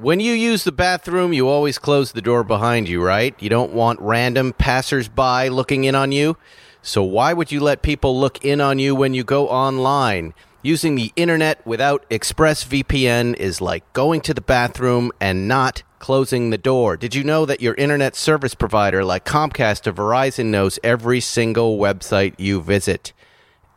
When you use the bathroom, you always close the door behind you, right? You don't want random passersby looking in on you. So why would you let people look in on you when you go online? Using the internet without ExpressVPN is like going to the bathroom and not closing the door. Did you know that your internet service provider like Comcast or Verizon knows every single website you visit?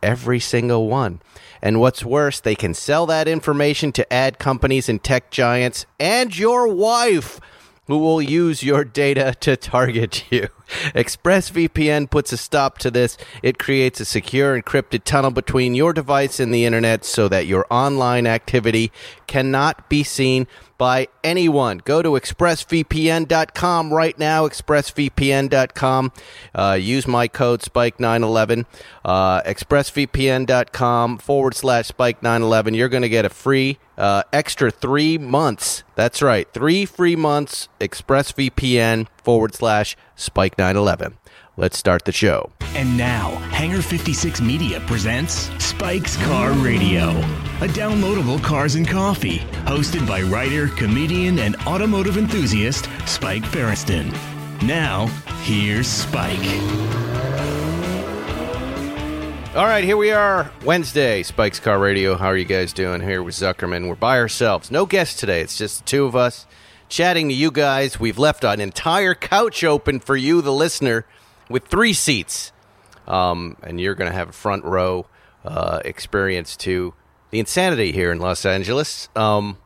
Every single one. And what's worse, they can sell that information to ad companies and tech giants and your wife who will use your data to target you. ExpressVPN puts a stop to this. It creates a secure encrypted tunnel between your device and the internet so that your online activity cannot be seen by anyone. Go to expressvpn.com right now, expressvpn.com. Uh, use my code SPIKE911, uh, expressvpn.com forward slash SPIKE911. You're going to get a free uh, extra three months. That's right, three free months, expressvpn forward slash SPIKE911. Let's start the show. And now, Hangar 56 Media presents Spike's Car Radio, a downloadable cars and coffee, hosted by writer, comedian, and automotive enthusiast Spike Feresten. Now, here's Spike. All right, here we are, Wednesday, Spike's Car Radio. How are you guys doing? Here with Zuckerman. We're by ourselves. No guests today. It's just the two of us chatting to you guys. We've left an entire couch open for you, the listener, with three seats. Um, and you're going to have a front row uh, experience to the insanity here in Los Angeles. Um,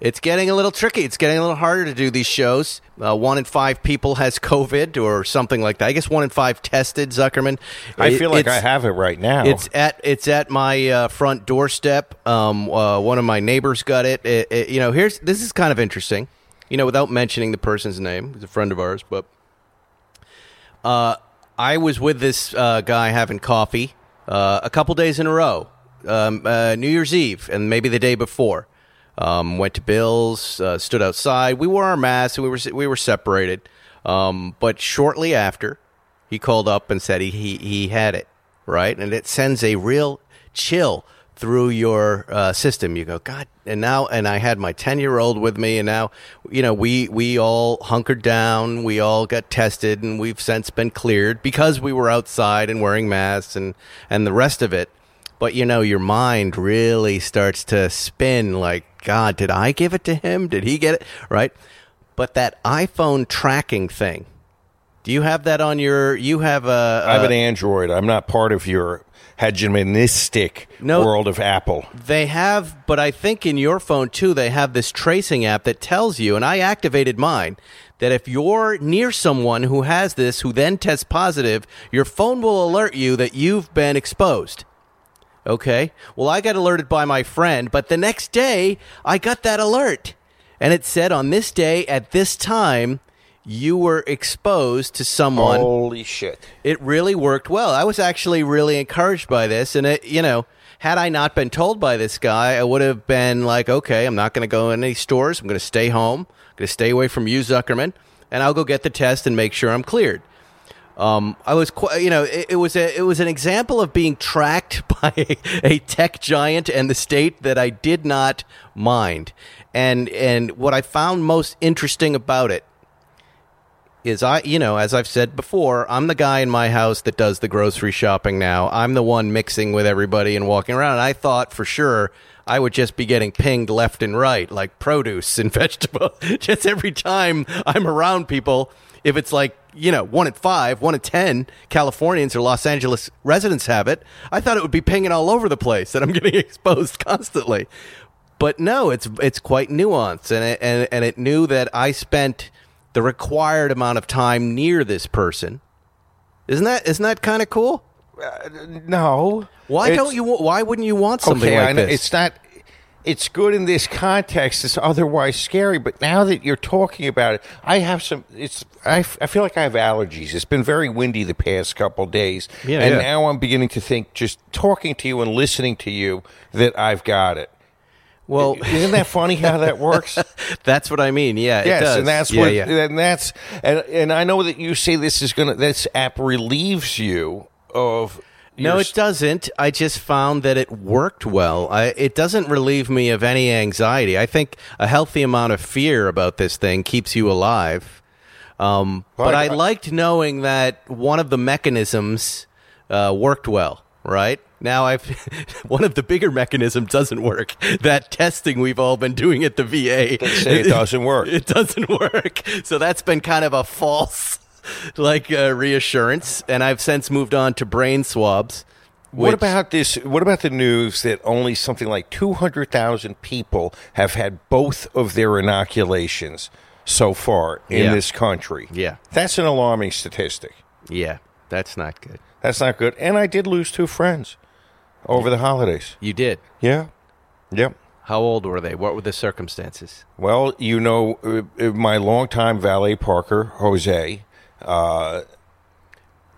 it's getting a little tricky. It's getting a little harder to do these shows. Uh, one in five people has COVID or something like that. I guess one in five tested. Zuckerman. I feel like I have it right now. it's at it's at my uh, front doorstep. Um, uh, one of my neighbors got it. It- it- You know, here's this is kind of interesting. You know, without mentioning the person's name, he's a friend of ours. But uh, I was with this uh, guy having coffee uh, a couple days in a row, um, uh, New Year's Eve, and maybe the day before. Um, went to Bill's, uh, stood outside. We wore our masks. And we were we were separated. Um, but shortly after, he called up and said he, he he had it right, and it sends a real chill through your uh, system. You go, God, and now, and I had my ten year old with me, and now, you know, we we all hunkered down, we all got tested, and we've since been cleared because we were outside and wearing masks and and the rest of it. But you know, your mind really starts to spin like, God, did I give it to him? Did he get it? Right? But that iPhone tracking thing, do you have that on your? You have a. I have an Android. I'm not part of your hegemonistic No. world of Apple. They have, but I think in your phone too, they have this tracing app that tells you, and I activated mine, that if you're near someone who has this, who then tests positive, your phone will alert you that you've been exposed. Okay. Well, I got alerted by my friend, but the next day I got that alert. And it said on this day at this time, you were exposed to someone Holy shit! it really worked well. I was actually really encouraged by this, and it, you know, had I not been told by this guy, I would have been like, okay, I'm not going to go in any stores. I'm going to stay home. I'm going to stay away from you, Zuckerman, and I'll go get the test and make sure I'm cleared. Um, I was, quite, you know, it, it was a, it was an example of being tracked by a, a tech giant and the state that I did not mind, and and what I found most interesting about it is I, you know, as I've said before, I'm the guy in my house that does the grocery shopping now. I'm the one mixing with everybody and walking around. And I thought for sure I would just be getting pinged left and right, like produce and vegetable, just every time I'm around people. If it's like, you know, one at five, one at 10 Californians or Los Angeles residents have it, I thought it would be pinging all over the place that I'm getting exposed constantly. But no, it's it's quite nuanced, and it, and and it knew that I spent the required amount of time near this person. Isn't that isn't that kind of cool? Uh, no. Why don't you? Why wouldn't you want something okay, like this? It's not. It's good in this context. It's otherwise scary. But now that you're talking about it, I have some. It's. I, I feel like I have allergies. It's been very windy the past couple days, Yeah, and yeah. now I'm beginning to think, just talking to you and listening to you, that I've got it. Well, Isn't that funny how that works? that's what I mean. Yeah, it Yes, does. and that's yeah, what, yeah. and that's, and and I know that you say this is gonna, this app relieves you of No, it doesn't. I just found that it worked well. I, it doesn't relieve me of any anxiety. I think a healthy amount of fear about this thing keeps you alive. Um, but I I- liked knowing that one of the mechanisms uh, worked well. Right now, I've one of the bigger mechanisms doesn't work. That testing we've all been doing at the VA. it doesn't work. It doesn't work. So that's been kind of a false like uh, reassurance. And I've since moved on to brain swabs. What about this? What about the news that only something like 200,000 people have had both of their inoculations so far in Yeah. this country? Yeah. That's an alarming statistic. Yeah, that's not good. That's not good. And I did lose two friends over the holidays. You did. Yeah. Yep. How old were they? What were the circumstances? Well, you know, uh, uh, my longtime valet parker, Jose, uh,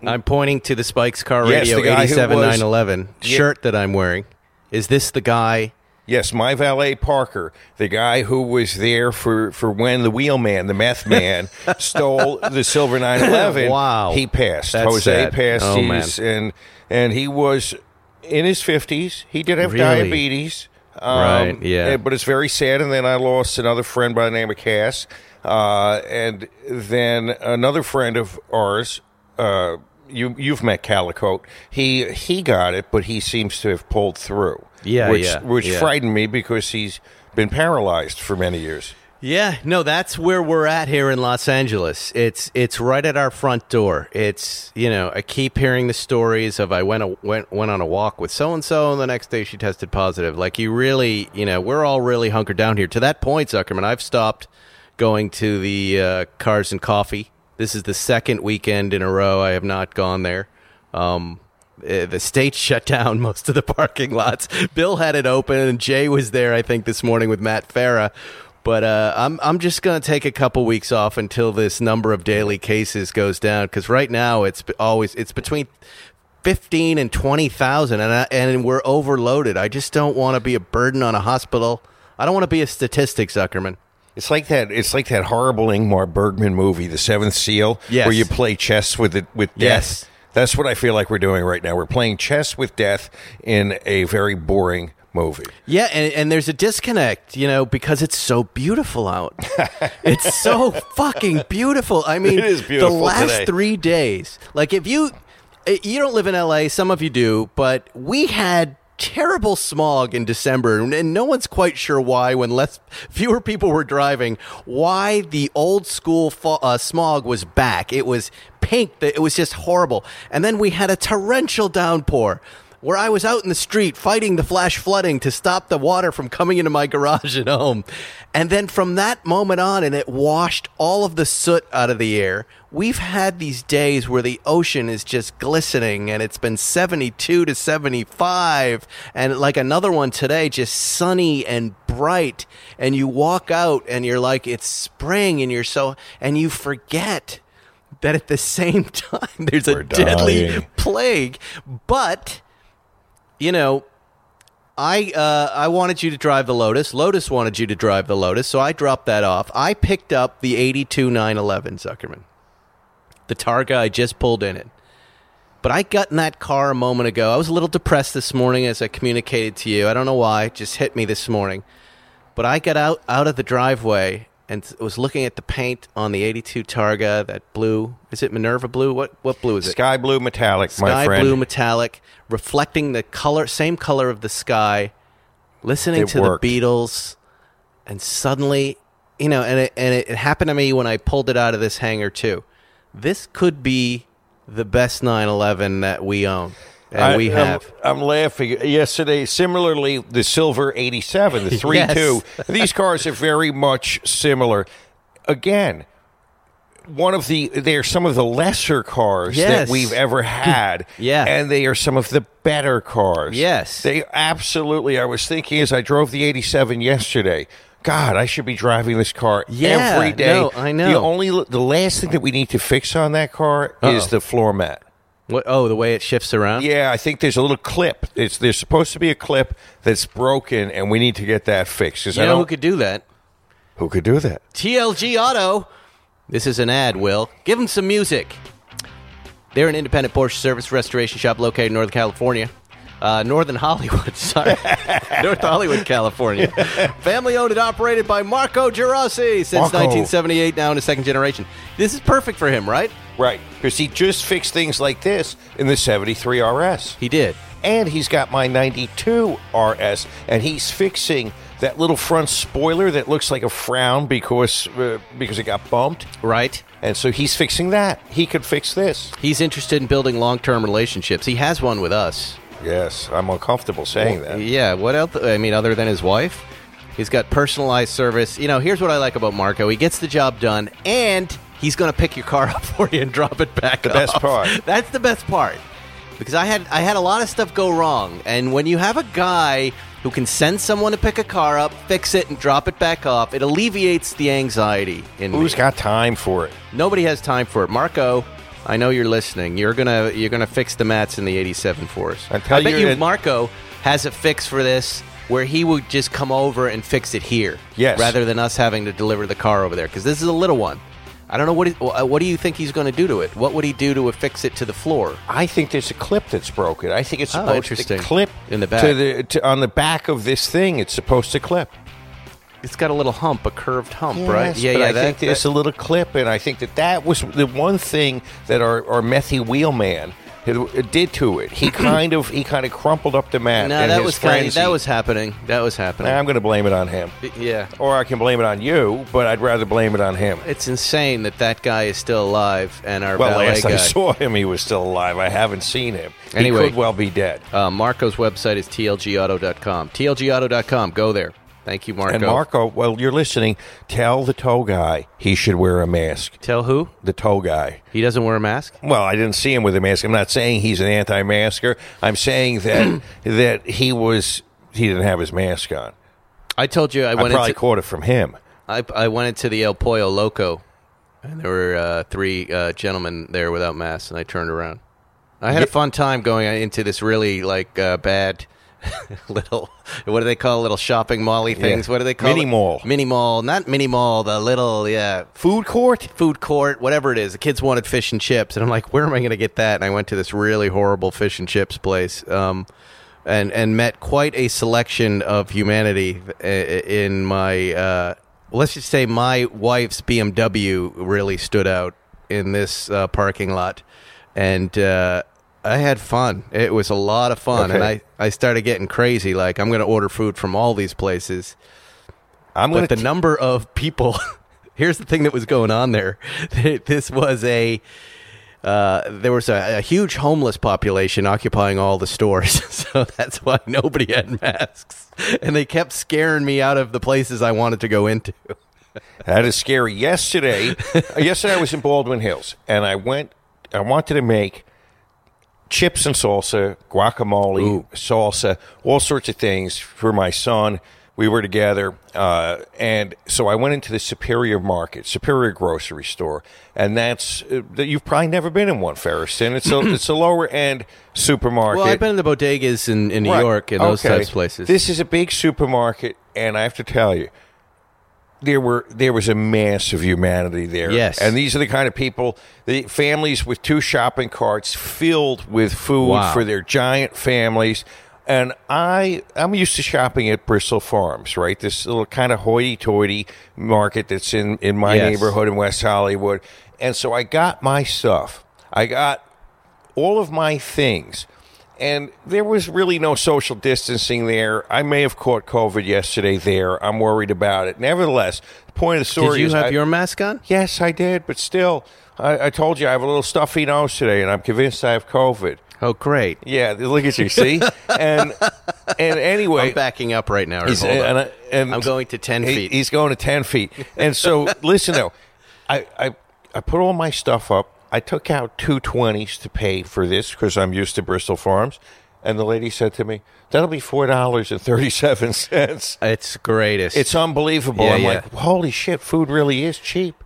I'm pointing to the Spikes Car Radio who 87911 Yeah. shirt that I'm wearing. Is this the guy? Yes, my valet Parker, the guy who was there for, for when the wheelman, the meth man, stole the silver 911. Wow. he passed. That's Jose sad. passed. Oh, man. And and he was in his fifties. He did have Really? diabetes. Um, Right, yeah. But it's very sad. And then I lost another friend by the name of Cass, uh, and then another friend of ours. Uh, you you've met Calicote. He he got it, but he seems to have pulled through. Yeah, which yeah, which yeah. frightened me because he's been paralyzed for many years. Yeah, no, that's where we're at here in Los Angeles. It's it's right at our front door. It's you know I keep hearing the stories of I went a, went went on a walk with so and so, and the next day she tested positive. Like you really, you know, we're all really hunkered down here. To that point, Zuckerman, I've stopped going to the uh, Cars and Coffee. This is the second weekend in a row I have not gone there. Um, uh, the state shut down most of the parking lots. Bill had it open, and Jay was there, I think, this morning with Matt Farah. But uh, I'm I'm just going to take a couple weeks off until this number of daily cases goes down because right now it's always it's between fifteen and twenty thousand, and I, and we're overloaded. I just don't want to be a burden on a hospital. I don't want to be a statistic, Zuckerman. It's like that. It's like that horrible Ingmar Bergman movie, The Seventh Seal, Yes. where you play chess with it with death. Yes. That's what I feel like we're doing right now. We're playing chess with death in a very boring movie. Yeah, and, and there's a disconnect, you know, because it's so beautiful out. it's so fucking beautiful. I mean, It is beautiful the last today. three days, like if you eh, you don't live in LA, some of you do, but we had terrible smog in December, and- and no one's quite sure why. When less fewer people were driving, why the old school fo- uh, smog was back? It was pink. It was just horrible. And then we had a torrential downpour where I was out in the street fighting the flash flooding to stop the water from coming into my garage at home. And then from that moment on, and it washed all of the soot out of the air. We've had these days where the ocean is just glistening and it's been 72 to 75 and like another one today just sunny and bright and you walk out and you're like it's spring and you're so and you forget that at the same time there's a deadly plague but you know, I uh, I wanted you to drive the Lotus. Lotus wanted you to drive the Lotus, so I dropped that off. I picked up the 82 911 Zuckerman, the Targa I just pulled in it. But I got in that car a moment ago. I was a little depressed this morning as I communicated to you. I don't know why, it just hit me this morning. But I got out out of the driveway and was looking at the paint on the 82 Targa, that blue. Is it Minerva blue? What what blue is it? Sky blue metallic, my sky blue metallic, reflecting the color, same color of the sky. Listening It to worked. the Beatles, and suddenly, you know, and it, and it happened to me when I pulled it out of this hangar too. This could be the best 911 that we own, and I- we I'm- I'm, laughing. Yesterday, similarly, the silver 87, the 3 2. These cars are very much similar. Again, one of the they're some of the lesser cars Yes. that we've ever had. Yeah. And they are some of the better cars. Yes. They absolutely I was thinking as I drove the 87 yesterday. God, I should be driving this car Yeah, every day. no, I know. The only the last thing that we need to fix on that car is Uh-oh. the floor mat. What, oh, the way it shifts around. Yeah, I think there's a little clip. It's there's supposed to be a clip that's broken, and we need to get that fixed. you I know who could do that? who could do that? TLG Auto. This is an ad, Will. Give him some music. They're an independent Porsche service restoration shop located in Northern California. Uh, Northern Hollywood, sorry. North Hollywood, California. Family owned and operated by Marco Gerasi since Marco. 1978, now in his second generation. This is perfect for him, right? Right. Because he just fixed things like this in the 73 RS. He did. And he's got my 92 RS, and he's fixing that little front spoiler that looks like a frown because uh, because it got bumped. Right? And so he's fixing that. He could fix this. He's interested in building long term relationships. He has one with us. Yes, I'm uncomfortable saying that. Yeah, what else? I mean, other than his wife, he's got personalized service. You know, here's what I like about Marco he gets the job done, and he's going to pick your car up for you and drop it back The best off. part. That's the best part. Because I had I had a lot of stuff go wrong, and when you have a guy who can send someone to pick a car up, fix it, and drop it back off, it alleviates the anxiety in Who's me. got time for it? Nobody has time for it. Marco, I know you're listening. You're gonna you're gonna fix the mats in the '87 for us. I tell bet you, you, Marco has a fix for this, where he would just come over and fix it here, Yes. rather than us having to deliver the car over there. Because this is a little one. I don't know what he, uh, what do you think he's going to do to it? What would he do to affix it to the floor? I think there's a clip that's broken. I think it's Oh, supposed to clip In the back. to the to, on the back of this thing. It's supposed to clip. It's got a little hump, a curved hump, Yes, right? Yeah, yeah. I that- think there's that- a little clip, and I think that that was the one thing that our our methy wheelman did to it. He kind of he kind of crumpled up the mat. no, that was kind. frenzy. That was happening. That was happening. I'm going to blame it on him, yeah. or I can blame it on you, but I'd rather blame it on him. It's insane that that guy is still alive and our Well, last guy. I saw him, he was still alive. I haven't seen him. Anyway. he could well be dead. Uh, Marco's website is tlgauto.com. tlgauto.com. Go there. Thank you, Marco. And Marco, well, you're listening. Tell the tow guy he should wear a mask. Tell who? The tow guy. He doesn't wear a mask? Well, I didn't see him with a mask. I'm not saying he's an anti-masker. I'm saying that that he was he didn't have his mask on. I told you I I, went probably into caught it from him. I, I went into the El Pollo Loco, and there were uh, three uh, gentlemen there without masks, and I turned around. I had a fun time going into this really like uh, bad little what do they call little shopping molly things? What do they call Mini it? mall. Mini mall, not mini mall. The little yeah Food court. food court, whatever it is. The kids wanted fish and chips, and I'm like, where am I going to get that? And I went to this really horrible fish and chips place, um, and and met quite a selection of humanity i- i- in my. Uh, let's just say my wife's BMW really stood out in this uh, parking lot, and. Uh, I had fun. It was a lot of fun, and I, I started getting crazy. Like I'm going to order food from all these places I'm but the to. number of people here's the thing that was going on there this was a uh, there was a, a huge homeless population occupying all the stores so that's why nobody had masks and they kept scaring me out of the places i wanted to go into That is scary. Yesterday, yesterday I was in Baldwin Hills, and I went. I wanted to make chips and salsa, guacamole, Ooh. salsa, all sorts of things for my son. We were together, uh, and so I went into the Superior Market, Superior Grocery Store, and that's uh, that you've probably never been in one, Feresten. It's a it's a lower end supermarket. well i've been in the bodegas in, in new Right. york and those Okay. types of places This is a big supermarket, and I have to tell you, there were there was a mass of humanity there. Yes. and these are the kind of people, the families with two shopping carts filled with food Wow. for their giant families. And I, I'm used to shopping at Bristol Farms, right? This little kind of hoity-toity market that's in in my Yes. neighborhood in West Hollywood. And so I got my stuff. I got all of my things. And there was really no social distancing there. I may have caught COVID yesterday there. I'm worried about it. Nevertheless, the point of the story did you is have I- your mask on Yes, I did, but still, I, I told you I have a little stuffy nose today, and I'm convinced I have COVID. oh great Yeah, look at you, see? and and anyway, i'm backing up right now He's- and I- and i'm going to 10 he- feet He's going to ten feet. And so, listen though, I, I I put all my stuff up. I took out two twenties to pay for this because I'm used to Bristol Farms. And the lady said to me, "That'll be four dollars and thirty-seven cents." it's greatest It's unbelievable. Yeah, I'm yeah. like, "Holy shit! Food really is cheap."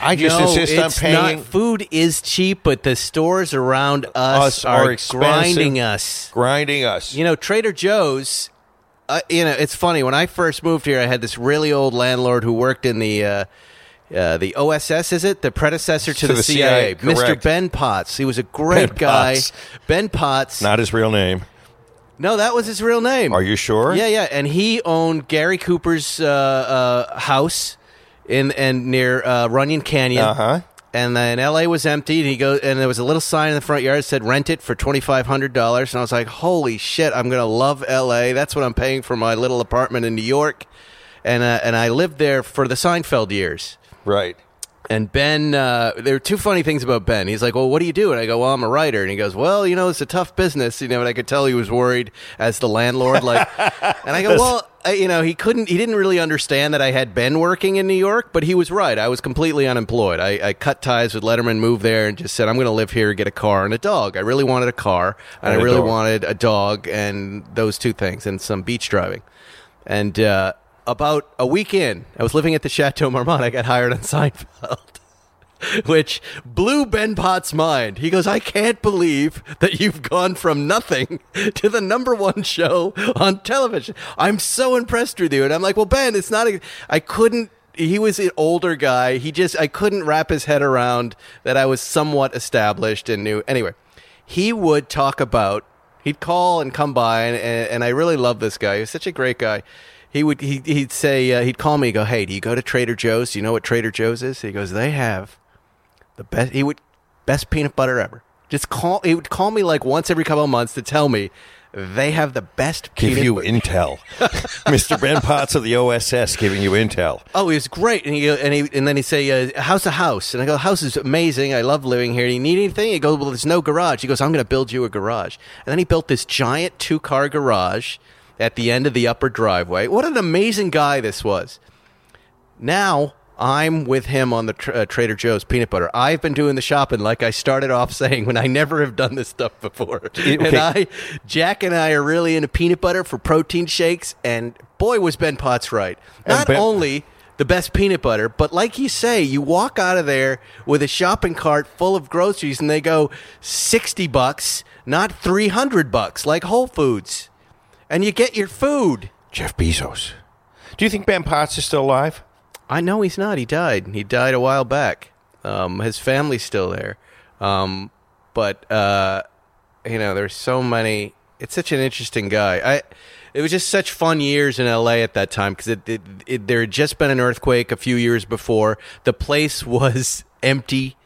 I just no, insist on paying. Not, food is cheap, but the stores around us, Us are are, grinding us. grinding us. You know, Trader Joe's. Uh, you know, it's funny. When I first moved here, I had this really old landlord who worked in the uh, uh, the OSS, is it? The predecessor to, To the, the CIA. CIA, Mr. Ben Potts. He was a great Ben guy. Potts. Ben Potts. Not his real name. no, that was his real name. Are you sure? Yeah, yeah. And he owned Gary Cooper's uh, uh, house in and near uh, Runyon Canyon. Uh huh. And then L.A. was empty, and he goes, and there was a little sign in the front yard that said "Rent it for twenty five hundred dollars." And I was like, "Holy shit! I'm gonna love L.A. That's what I'm paying for my little apartment in New York." And uh, and I lived there for the Seinfeld years. Right. And Ben, uh, there are two funny things about Ben. He's like, "Well, what do you do?" And I go, "Well, I'm a writer." And he goes, "Well, you know, it's a tough business." You know, and I could tell he was worried as the landlord. Like, and I go, "Well, I, you know, he couldn't. He didn't really understand that I had been working in New York, but he was right. I was completely unemployed. I, I cut ties with Letterman, moved there, and just said, "I'm going to live here, get a car and a dog." I really wanted a car, and, And I really dog. wanted a dog, and those two things, and some beach driving. And uh, about a week in, I was living at the Chateau Marmont. I got hired on Seinfeld which blew Ben Potts' mind. He goes, I can't believe that you've gone from nothing to the number one show on television. I'm so impressed with you. And I'm like, well, Ben, it's not I couldn't, he was an older guy. He just, I couldn't wrap his head around that I was somewhat established and knew. Anyway, he would talk about, he'd call and come by, and, and, and I really love this guy. He was such a great guy. He would he, he'd say uh, he'd call me. Go, hey, do you go to Trader Joe's? Do you know what Trader Joe's is? He goes, they have the best. He would best peanut butter ever. Just call. He would call me like once every couple of months to tell me they have the best peanut butter. Give peanut. you butter. intel. Mr. Ben Potts of the OSS giving you intel. Oh, he was great, and he and he and then he'd say, uh, "How's the house?" And I go, "House is amazing. I love living here. Do you need anything?" He goes, "Well, there's no garage." He goes, "I'm going to build you a garage." And then he built this giant two car garage at the end of the upper driveway. What an amazing guy this was. Now I'm with him on the tr- uh, Trader Joe's peanut butter. I've been doing the shopping like I started off saying when I never have done this stuff before. Okay. And I, Jack and I are really into peanut butter for protein shakes. And boy, was Ben Potts right. Not Ben- only the best peanut butter, but like you say, you walk out of there with a shopping cart full of groceries and they go 60 bucks, not 300 bucks like Whole Foods. And you get your food. Jeff Bezos. Do you think Ben Potts is still alive? I know he's not. He died. He died a while back. Um, his family's still there. Um, but uh, you know, there's so many. It's such an interesting guy. I. It was just such fun years in LA at that time because it, it, it, there had just been an earthquake a few years before. The place was empty,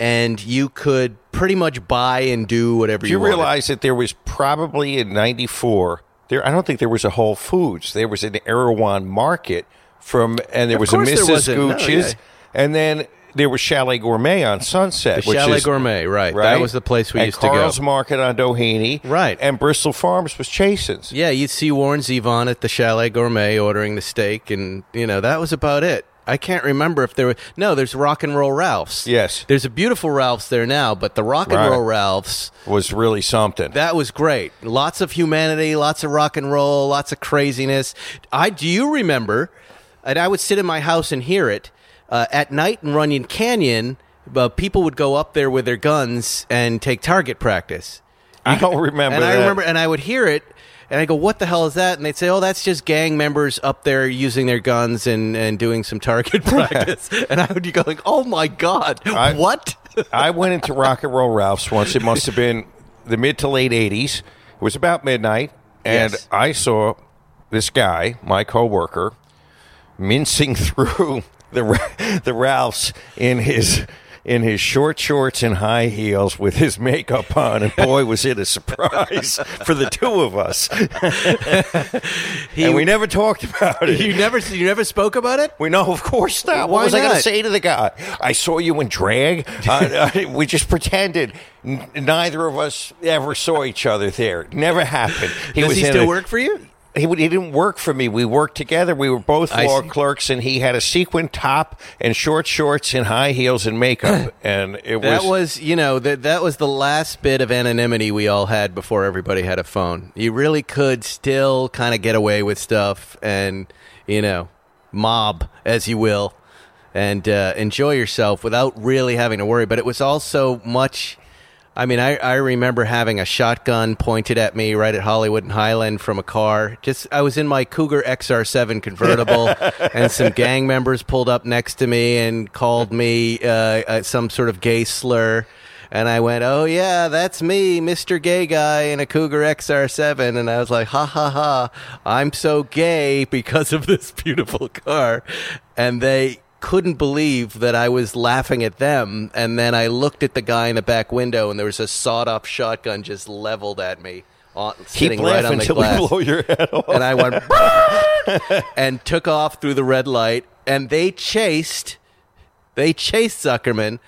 and you could pretty much buy and do whatever you. Do you, you realize that there was probably in '94 there? I don't think there was a Whole Foods. There was an Erewhon Market from, and there Of was a there Mrs. wasn't. No, yeah. and then there was Chalet Gourmet on Sunset, The Chalet is, Gourmet, right. right. That was the place we and used to go. Carl's Market on Doheny, Right. and Bristol Farms was Chasen's. Yeah, you'd see Warren Zevon at the Chalet Gourmet ordering the steak, and you know that was about it. I can't remember if there were. no. There's Rock and Roll Ralph's. Yes. there's a beautiful Ralph's there now, but the Rock and Right. Roll Ralph's Was really something. that was great. Lots of humanity, lots of rock and roll, lots of craziness. I do you remember? And I would sit in my house and hear it uh, at night in Runyon Canyon. Uh, people would go up there with their guns and take target practice. I don't remember. And I that. remember, and I would hear it, and I go, "What the hell is that?" And they'd say, "Oh, that's just gang members up there using their guns and, and doing some target practice." and I would be going, "Oh my god, I- what?" I went into Rock and Roll Ralph's once. It must have been the mid to late '80s. It was about midnight, and Yes. I saw this guy, my coworker, mincing through the the Ralphs in his in his short shorts and high heels with his makeup on, and boy, was it a surprise for the two of us. He- and we never talked about it. you never you never spoke about it. We know, of course not. Why what was I going to say to the guy? I saw you in drag. Uh, uh, we just pretended. N- neither of us ever saw each other there. Never happened. He Does was he still a- work for you? He, he didn't work for me. We worked together. We were both I law see. clerks, and he had a sequin top and short shorts and high heels and makeup. and it That was, was, you know, that that was the last bit of anonymity we all had before everybody had a phone. You really could still kind of get away with stuff and, you know, mob as you will, and uh, enjoy yourself without really having to worry. But it was also much. I mean, I, I remember having a shotgun pointed at me right at Hollywood and Highland from a car. Just I was in my Cougar XR7 convertible, and some gang members pulled up next to me and called me uh, uh, some sort of gay slur. And I went, "Oh yeah, that's me, Mr. Gay Guy in a Cougar XR7." And I was like, "Ha ha ha! I'm so gay because of this beautiful car." And they couldn't believe that I was laughing at them. And then I looked at the guy in the back window, and there was a sawed-off shotgun just leveled at me, on, Keep sitting right on the until glass. we blow your head off. and I went and took off through the red light, and they chased, they chased Zuckerman.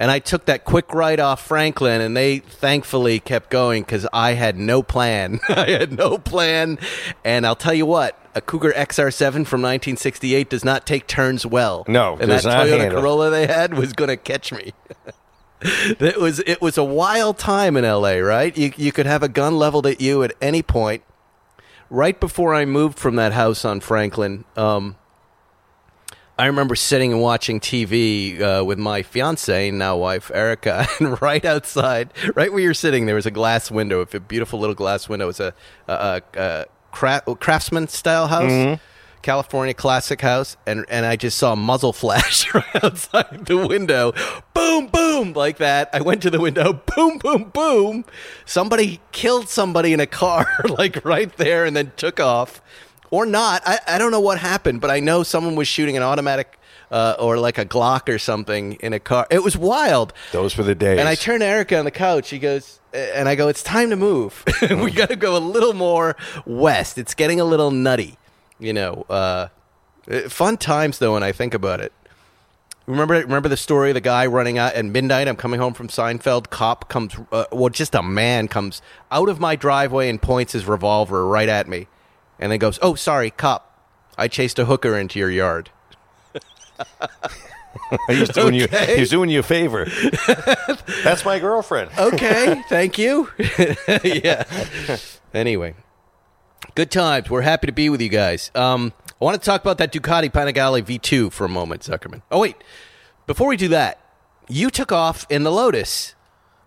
And I took that quick right off Franklin, and they thankfully kept going because I had no plan. I had no plan. And I'll tell you what, a Cougar XR7 from 1968 does not take turns well. No, and does that Toyota handle. Corolla they had was going to catch me. it was it was a wild time in L.A. Right? You you could have a gun leveled at you at any point. Right before I moved from that house on Franklin, um, I remember sitting and watching TV uh, with my fiance, now wife Erica, and right outside, right where you're sitting, there was a glass window, a beautiful little glass window. It was a, a, a, a cra- craftsman style house, California classic house, and and I just saw a muzzle flash right outside the window, boom, boom, like that. I went to the window, boom, boom, boom. Somebody killed somebody in a car, like right there, and then took off or not. I, I don't know what happened, but I know someone was shooting an automatic uh, or like a Glock or something in a car. It was wild. Those were the days. And I turn to Erica on the couch. She goes, and I go, it's time to move. we got to go a little more west. It's getting a little nutty, you know. Uh, uh, fun times though, when I think about it. Remember, remember the story of the guy running out at midnight. I'm coming home from Seinfeld. Cop comes, uh, well, just a man comes out of my driveway and points his revolver right at me, and then goes, "Oh, sorry, cop. I chased a hooker into your yard." He's doing you. He's doing you a favor. That's my girlfriend. okay, thank you. yeah. Anyway, good times. We're happy to be with you guys. Um, I want to talk about that Ducati Panigale V2 for a moment, Zuckerman. Oh wait, before we do that, you took off in the Lotus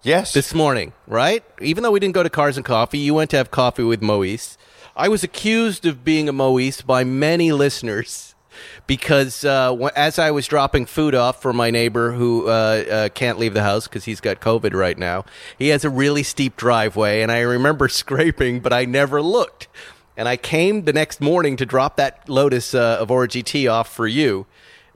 Yes. this morning, right? Even though we didn't go to Cars and Coffee, you went to have coffee with Moise. I was accused of being a Moise by many listeners because uh, as I was dropping food off for my neighbor who uh, uh, can't leave the house because he's got COVID right now, he has a really steep driveway, and I remember scraping, but I never looked. And I came the next morning to drop that Lotus uh, Evora GT off for you,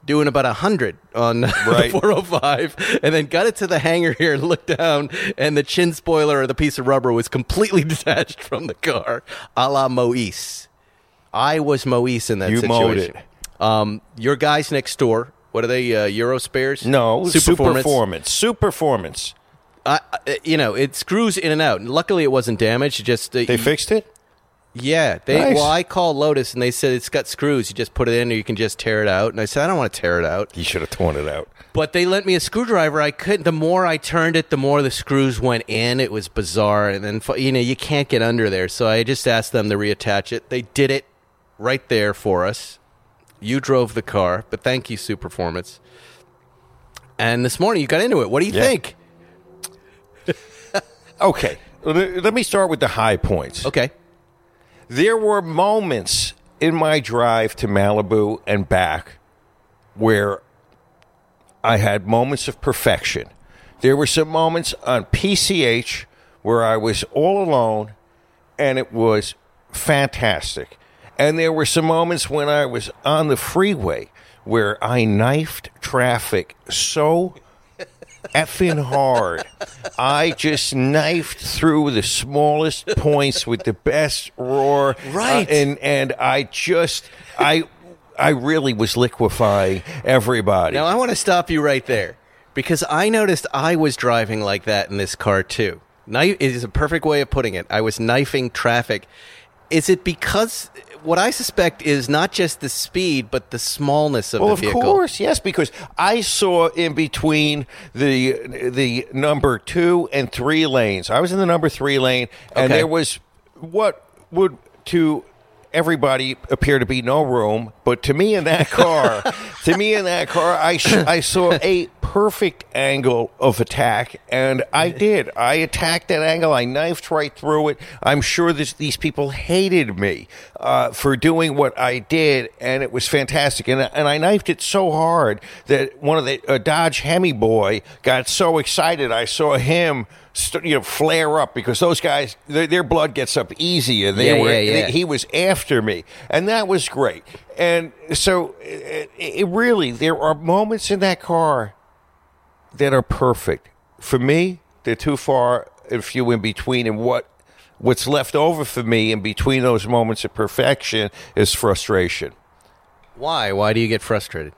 doing about 100 on Right. 405, and then got it to the hangar here and looked down, and the chin spoiler or the piece of rubber was completely detached from the car, a la Moise. I was Moise in that You situation. mowed it. Um, your guys next door, what are they, uh, Euro spares? no, Super performance. Super performance. I, you know, it screws in and out. Luckily, it wasn't damaged. Just uh, They fixed it. Yeah, they. Nice. Well, I called Lotus and they said it's got screws. You just put it in, or you can just tear it out. And I said I don't want to tear it out. You should have torn it out. But they lent me a screwdriver. I couldn't. The more I turned it, the more the screws went in. It was bizarre, and then you know you can't get under there. So I just asked them to reattach it. They did it right there for us. You drove the car, but thank you, Super Performance. And this morning you got into it. What do you Yeah. think? Okay. Let let me start with the high points. Okay. There were moments in my drive to Malibu and back where I had moments of perfection. There were some moments on PCH where I was all alone and it was fantastic. And there were some moments when I was on the freeway where I knifed traffic so effing hard. I just knifed through the smallest points with the best roar. Right. Uh, and and I just I I really was liquefying everybody. Now I want to stop you right there because I noticed I was driving like that in this car too. Knife is a perfect way of putting it. I was knifing traffic. Is it because what I suspect is not just the speed but the smallness of well, the vehicle. of course, yes, because I saw in between the the number two and three lanes. I was in the number three lane, and Okay. there was what would to everybody appear to be no room, but to me in that car, to me in that car, I sh- I saw a perfect angle of attack, and I did. I attacked that angle. I knifed right through it. I'm sure this, these people hated me uh, for doing what I did, and it was fantastic. And, and I knifed it so hard that one of the uh, Dodge Hemi boy got so excited. I saw him. You know, flare up because those guys, their, their blood gets up easy, and they Yeah, were. yeah, yeah. he was after me, and that was great. And so, it, it really, there are moments in that car that are perfect. For me, they're too far and few in between. And what what's left over for me in between those moments of perfection is frustration. Why? Why do you get frustrated?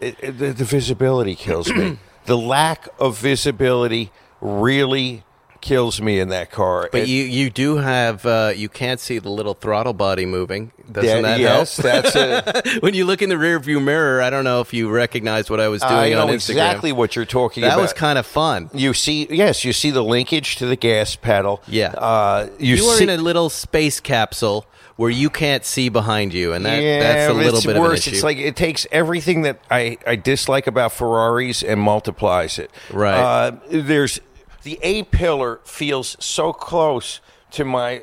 It, it- the, the visibility kills me. the lack of visibility really kills me in that car. But And- you you do have uh, you can't see the little throttle body moving. Doesn't that yes, help? that's it. when you look in the rear view mirror, I don't know if you recognize what I was doing I know on Instagram. exactly what you're talking that about. was kind of fun. you see, yes, you see the linkage to the gas pedal. Yeah. uh, you, You are in a little space capsule where you can't see behind you, and that, yeah, that's a little bit worse. of an issue. It's like it takes everything that I, I dislike about Ferraris and multiplies it. Right. Uh, there's the A pillar feels so close to my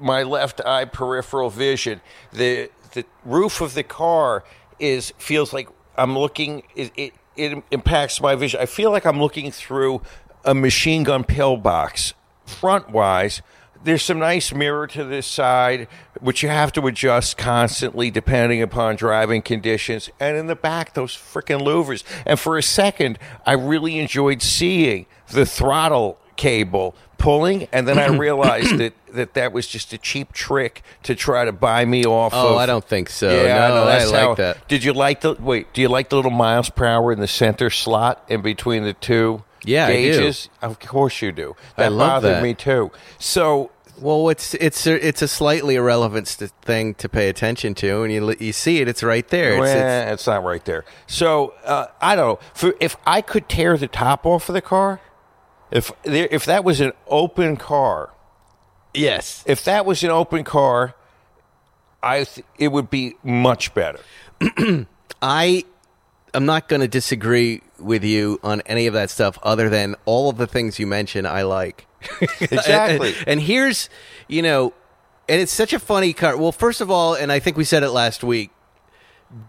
my left eye peripheral vision. The the roof of the car is feels like I'm looking. It it, it impacts my vision. I feel like I'm looking through a machine gun pillbox front wise. There's some nice mirror to this side, which you have to adjust constantly depending upon driving conditions. And in the back, those freaking louvers. And for a second, I really enjoyed seeing the throttle cable pulling, and then I realized that, that that was just a cheap trick to try to buy me off oh, of. I don't think so. Yeah, no, no, I like how- that. Did you like the wait? Do you like the little miles per hour in the center slot in between the two Yeah, I do. gauges? Of course you do. I love bothered that. me too. So Well, it's it's a, it's a slightly irrelevant st- thing to pay attention to, and you you see it. It's right there. It's, well, it's, it's, not right there. So uh, I don't know. For, if I could tear the top off of the car, if there, if that was an open car, yes, if that was an open car, I th- it would be much better. I am not going to disagree with you on any of that stuff, other than all of the things you mentioned. I like Exactly. and, and here's you know, and it's such a funny car. Well, first of all, and I think we said it last week.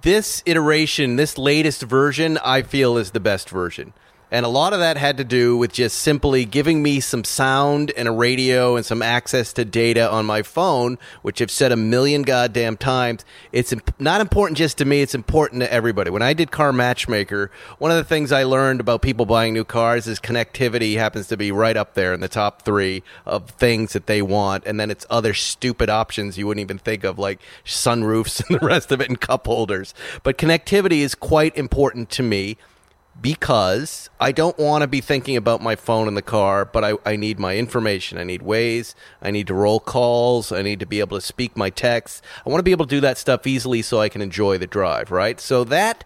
This iteration, this latest version, I feel is the best version. And a lot of that had to do with just simply giving me some sound and a radio and some access to data on my phone, which I've said a million goddamn times. It's imp- not important just to me, it's important to everybody. When I did Car Matchmaker, one of the things I learned about people buying new cars is connectivity happens to be right up there in the top three of things that they want. And then it's other stupid options you wouldn't even think of, like sunroofs and the rest of it and cup holders. But connectivity is quite important to me because I don't want to be thinking about my phone in the car, but I, I need my information. I need Waze. I need to roll calls. I need to be able to speak my texts. I want to be able to do that stuff easily so I can enjoy the drive, right? So that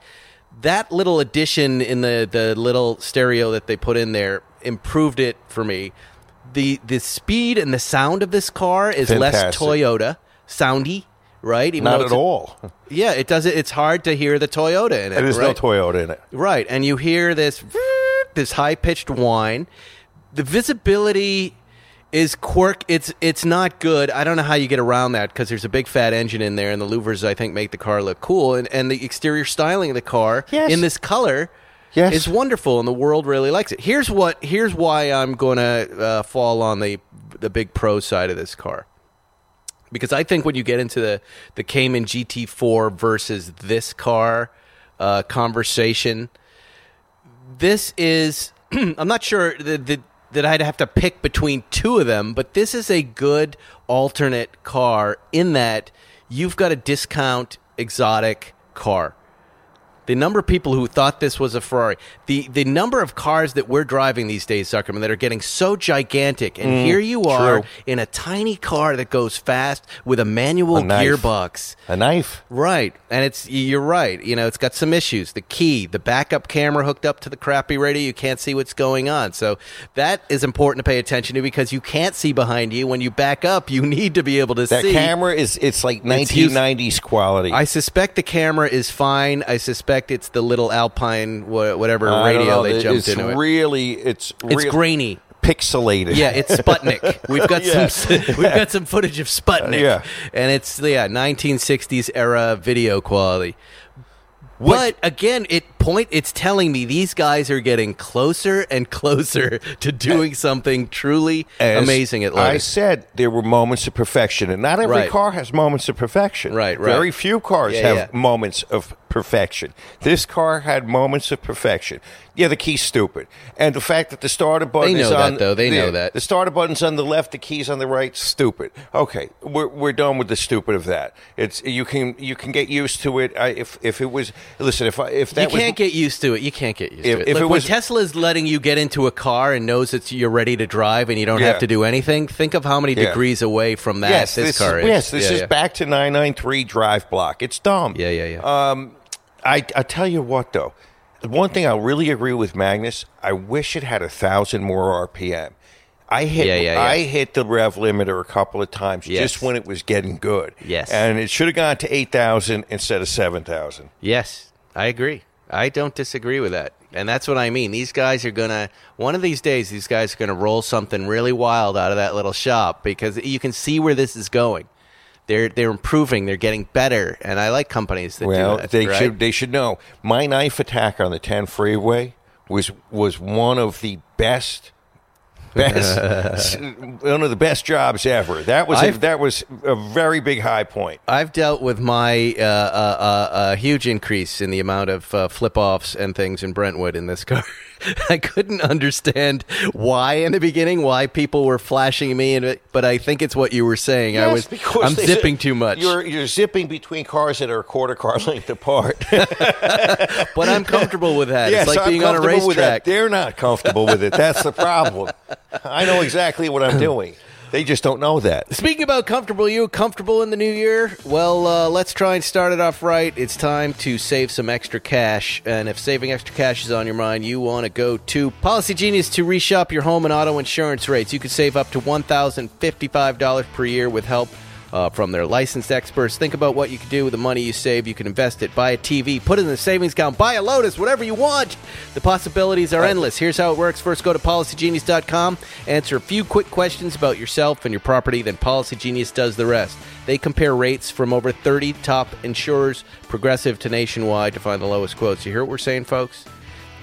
that little addition in the, the little stereo that they put in there improved it for me. The the speed and the sound of this car is less Toyota soundy, right? Even Not at all. Yeah, it does. It's hard to hear the Toyota in it. There's right? no Toyota in it. Right, and you hear this this high pitched whine. The visibility is quirk. It's it's not good. I don't know how you get around that because there's a big fat engine in there, and the louvers I think make the car look cool, and and the exterior styling of the car Yes. in this color. Yes. is wonderful, and the world really likes it. Here's what. Here's why I'm going to uh, fall on the the big pro side of this car because I think when you get into the the Cayman GT4 versus this car uh, conversation, this is I'm not sure that, I'd have to pick between two of them, but this is a good alternate car in that you've got a discount exotic car. The number of people who thought this was a Ferrari, the the number of cars that we're driving these days, Zuckerman, that are getting so gigantic, and mm, here you are true. in a tiny car that goes fast with a manual A gearbox. A knife. Right, and it's you're right. You know, it's got some issues. The key, the backup camera hooked up to the crappy radio, you can't see what's going on. So that is important to pay attention to because you can't see behind you. When you back up, you need to be able to That see. camera is it's like It's 1990s quality. I suspect the camera is fine. I suspect suspect it's the little Alpine wha- whatever I don't radio know, they jumped it's into. it. really it's It's grainy. pixelated. Yeah, it's Sputnik. We've got Yeah. some we've got some footage of Sputnik. Yeah. and it's yeah 1960s era video quality. What- But again, it point it's telling me these guys are getting closer and closer to doing something truly As amazing at I said there were moments of perfection, and not every Right. car has moments of perfection. Right, right. Very few cars Yeah, have yeah. moments of perfection. This car had moments of perfection. Yeah, the key's stupid, and the fact that the starter button They is know that, on though. They the, know that. the starter button's on the left, the key's on the right. Stupid. Okay, we're, we're done with the stupid of that. It's you can you can get used to it. I, if if it was listen if I, if that you was can't get used to it. You can't get used If- to it. if Look, it when was- Tesla's letting you get into a car and knows that you're ready to drive and you don't Yeah. have to do anything, think of how many Yeah. degrees away from that yes, this, car is. Yes, this Yeah, is yeah. back to 993 drive block. It's dumb. Yeah, yeah, yeah. Um, I, I tell you what, though, one thing I really agree with Magnus. I wish it had a thousand more RPM. I hit Yeah, yeah, yeah. I hit the rev limiter a couple of times Yes. just when it was getting good. Yes. and it should have gone to eight thousand instead of seven thousand. Yes, I agree. I don't disagree with that. And that's what I mean. These guys are going to, one of these days, these guys are going to roll something really wild out of that little shop because you can see where this is going. They're, they're improving. They're getting better. And I like companies that Well, do that. they right? should they should know. My knife attack on the 10 freeway was was one of the best best one of the best jobs ever. That was a, I've- that was a very big high point. I've dealt with my uh, uh, uh, uh, huge increase in the amount of uh, flip offs and things in Brentwood in this car. I couldn't understand why in the beginning, why people were flashing me, and but I think it's what you were saying. I was, because I'm zipping too much. You're you're zipping between cars that are a quarter car length apart. but I'm comfortable with that. yes, it's like I'm being on a comfortable with that. racetrack. They're not comfortable with it. That's the problem. I know exactly what I'm doing. They just don't know that. Speaking about comfortable, you comfortable in the new year? Well, uh, let's try and start it off right. It's time to save some extra cash, and if saving extra cash is on your mind, you want to go to Policy Genius to reshop your home and auto insurance rates. You could save up to one thousand fifty-five dollars per year with help. Uh, from their licensed experts. Think about what you can do with the money you save. You can invest it, buy a TV, put it in the savings account, buy a Lotus, whatever you want. The possibilities are endless. Here's how it works. First, go to policygenius.com, answer a few quick questions about yourself and your property, then Policy Genius does the rest. They compare rates from over 30 top insurers, progressive to nationwide, to find the lowest quotes. You hear what we're saying, folks?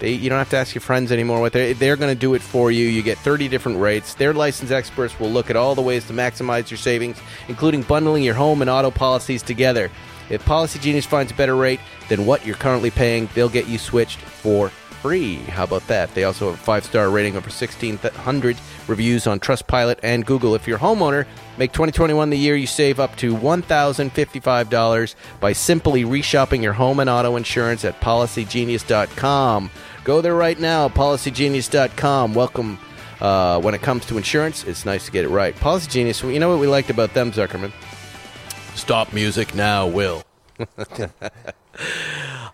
They, you don't have to ask your friends anymore what they they're going to do it for you. You get 30 different rates. Their licensed experts will look at all the ways to maximize your savings, including bundling your home and auto policies together. If Policy Genius finds a better rate than what you're currently paying, they'll get you switched for free. How about that? They also have a five-star rating over 1,600 reviews on Trustpilot and Google. If you're a homeowner, make 2021 the year you save up to $1,055 by simply reshopping your home and auto insurance at PolicyGenius.com. Go there right now, PolicyGenius.com. Welcome. Uh, when it comes to insurance, it's nice to get it right. Policy Genius, you know what we liked about them, Zuckerman? Stop music now, Will.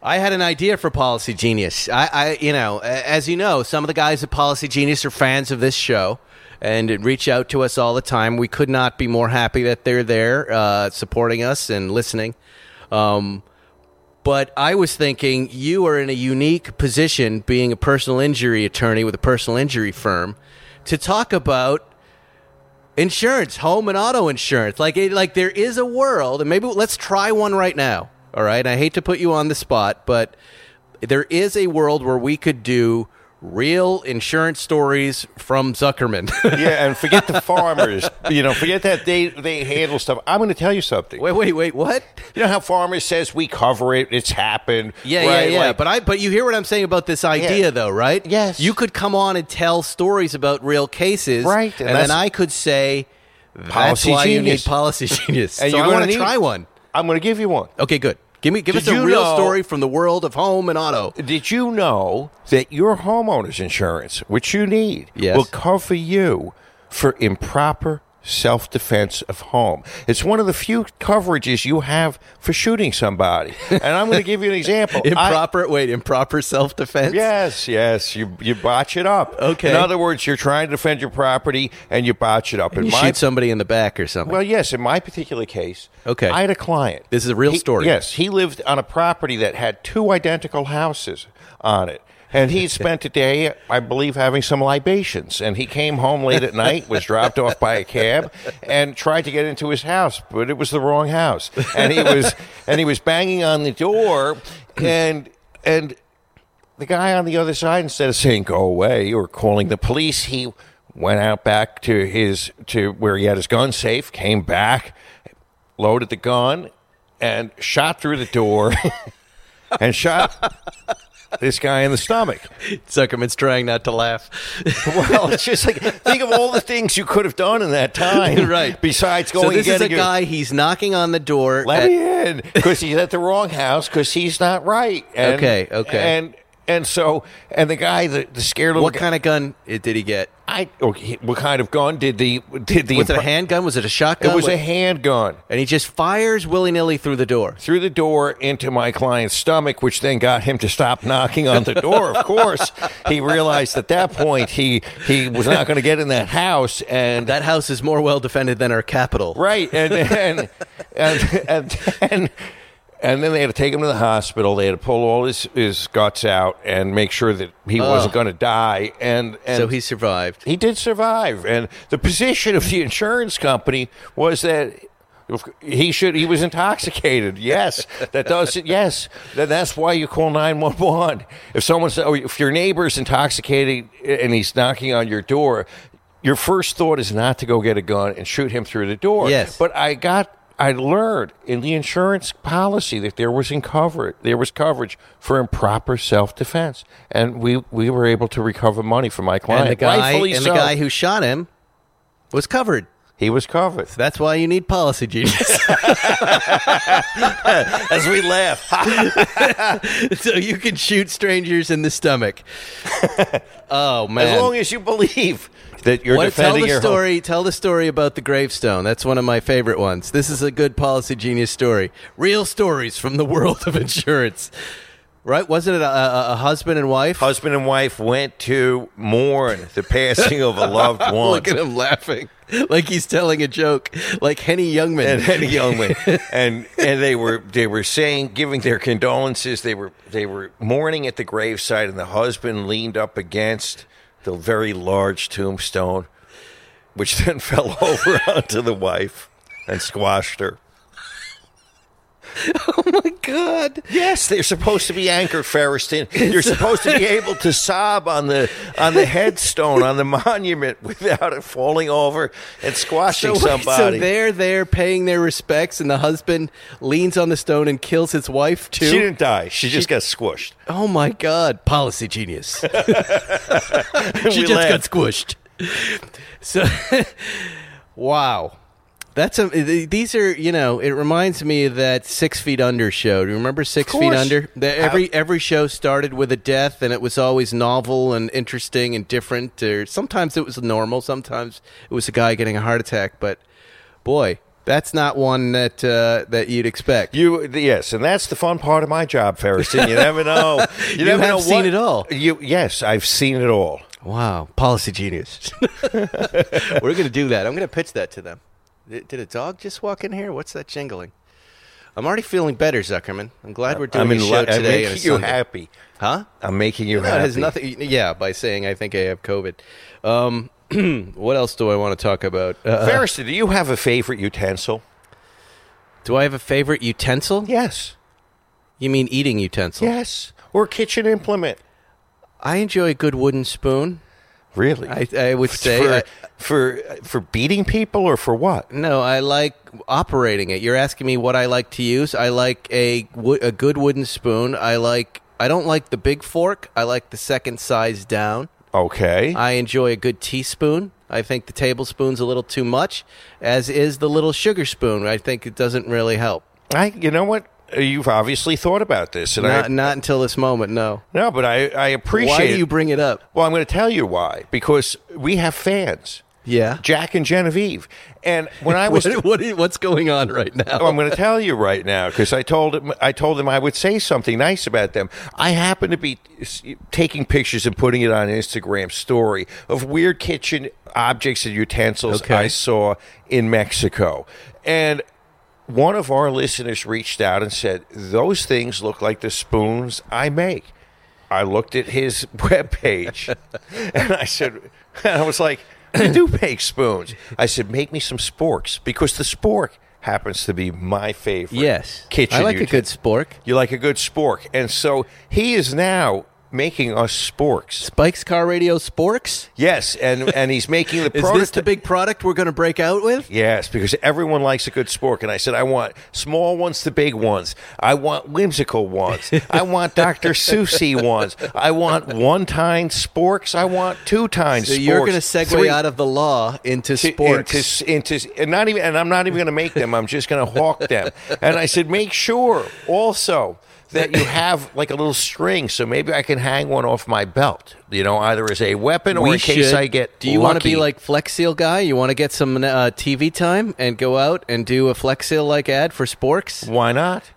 I had an idea for Policy Genius. I, I, you know, as you know, some of the guys at Policy Genius are fans of this show and reach out to us all the time. We could not be more happy that they're there, uh, supporting us and listening. Um, but I was thinking you are in a unique position, being a personal injury attorney with a personal injury firm, to talk about insurance, home and auto insurance. Like, it, like there is a world, and maybe let's try one right now. All right, I hate to put you on the spot, but there is a world where we could do real insurance stories from Zuckerman. Yeah, and forget the farmers. You know, forget that they they handle stuff. I'm going to tell you something. wait, wait, wait, what? You know how farmers says we cover it. It's happened. Yeah, right? yeah, yeah. Like, but I, but you hear what I'm saying about this idea, Yeah. though, right? Yes. You could come on and tell stories about real cases, Right, And, and then I could say, that's Policy why you need Genius. Policy Genius. And so you're I want to try one. I'm going to give you one. Okay, good. Give me, give Did us a you real know- story from the world of home and auto. Did you know that your homeowner's insurance, which you need, Yes. will cover you for improper self defense of home. It's one of the few coverages you have for shooting somebody. And I'm going to give you an example. I- Improper. wait, improper self defense. Yes, yes, you you botch it up. Okay. In other words, you're trying to defend your property and you botch it up. In You my shoot somebody in the back or something. well, yes, in my particular case, Okay. I had a client. This is a real He- story. Yes, he lived on a property that had two identical houses on it. And he spent a day, I believe, having some libations. And he came home late at night, was dropped off by a cab, and tried to get into his house, but it was the wrong house. And he was and he was banging on the door, and and the guy on the other side, instead of saying "go away" or calling the police, he went out back to his to where he had his gun safe, came back, loaded the gun, and shot through the door, and shot this guy in the stomach. Zuckerman's trying not to laugh. Well, it's just like think of all the things you could have done in that time, right. Besides going so this is a your- guy. He's knocking on the door. Let at- me in because he's at the wrong house because he's not right. And, Okay, okay. And and so and the guy, the, the scared little what guy, kind of gun did he get? I okay, what kind of gun did the did the Was it a handgun? Was it a shotgun? It was What- a handgun and he just fires willy nilly through the door. through the door into my client's stomach, which then got him to stop knocking on the door. Of course, he realized at that point he he was not going to get in that house, and That house is more well defended than our capital. Right, and and and and, and, and then they had to take him to the hospital. They had to pull all his, his guts out and make sure that he wasn't going to die. And, and So he survived. he did survive. And the position of the insurance company was that. He should. He was intoxicated. Yes, that does it. Yes, that, that's why you call nine one one. If someone's, or oh, if your neighbor's intoxicated and he's knocking on your door, your first thought is not to go get a gun and shoot him through the door. Yes. But I got I learned in the insurance policy that there was in cover there was coverage for improper self defense. And we, we were able to recover money from my client. And the guy Rightfully and so. the guy who shot him was covered. He was covered. That's why you need policy genius. As we laugh. so you can shoot strangers in the stomach. Oh man. as long as you believe that you're What- tell the your home. story. Tell the story about the gravestone. That's one of my favorite ones. This is a good policy genius story. Real stories from the world of insurance. Right? Wasn't it a, a, a husband and wife? Husband and wife went to mourn the passing of a loved one. Look at him laughing, like he's telling a joke, like Henny Youngman. and Henny Youngman, and and they were they were saying, giving their condolences. They were they were mourning at the gravesite, and the husband leaned up against the very large tombstone, which then fell over onto the wife and squashed her. oh my God! Yes, they're supposed to be anchored, Feresten. You're supposed to be able to sob on the on the headstone on the monument without it falling over and squashing So, somebody. so they're there paying their respects, and the husband leans on the stone and kills his wife too. she didn't die. She just got squished. Oh my God! Policy genius. she just got squished. So, wow. That's a. These are you know. It reminds me of that Six Feet Under show. Do you remember Six Feet. Under? The, every every show started with a death, and it was always novel and interesting and different. Or sometimes it was normal. Sometimes it was a guy getting a heart attack. But boy, that's not one that uh, that you'd expect. You yes, and that's the fun part of my job, Feresten. You never know. You, never have know seen what- it all. You yes, I've seen it all. Wow, policy genius. We're going to do that. I'm going to pitch that to them. Did a dog just walk in here? What's that jingling? I'm already feeling better, Zuckerman. I'm glad we're doing I'm a in show I'm today. a making you Sunday. happy. Huh? I'm making you No, it happy. has nothing. Yeah, by saying I think I have COVID. Um, what else do I want to talk about? Uh, Feresten, do you have a favorite utensil? do I have a favorite utensil? Yes. You mean eating utensil? Yes. Or kitchen implement. I enjoy a good wooden spoon. Really? I, I would say. for, I- for for beating people or for what? No, I like operating it. You're asking me what I like to use. I like a a good wooden spoon. I like. I don't like the big fork. I like the second size down. Okay. I enjoy a good teaspoon. I think the tablespoon's a little too much, as is the little sugar spoon. I think it doesn't really help. I you know what? You've obviously thought about this, and Not, I not until this moment. No. no, but I I appreciate. Why do you bring it up? Well, I'm going to tell you why. Because we have fans. Yeah. Jack and Genevieve. And when I was What, what, what's going on right now? Oh, I'm going to tell you right now because I told him I told them I would say something nice about them. I happen to be taking pictures and putting it on Instagram story of weird kitchen objects and utensils Okay. I saw in Mexico, and one of our listeners reached out and said those things look like the spoons I make. I looked at his webpage and I said, and I was like, I do make spoons. I said, make me some sporks because the spork happens to be my favorite. yes. kitchen. I like a good spork. You like a good spork, and so he is now making us sporks. Spike's Car Radio Sporks? Yes, and and he's making the Is prototype. this the big product we're going to break out with? Yes, because everyone likes a good spork. And I said, I want small ones to big ones. I want whimsical ones. I want Dr. Susie ones. I want one time sporks. I want two times So sporks. you're going to segue out of the law into to- sporks. Into, into, and not even, and I'm not even going to make them. I'm just going to hawk them. And I said, make sure also that you have like a little string, so maybe I can hang one off my belt. You know, either as a weapon or we in case should. I get. Do you want to be like Flex Seal guy? You want to get some uh, TV time and go out and do a Flex Seal like ad for sporks? Why not?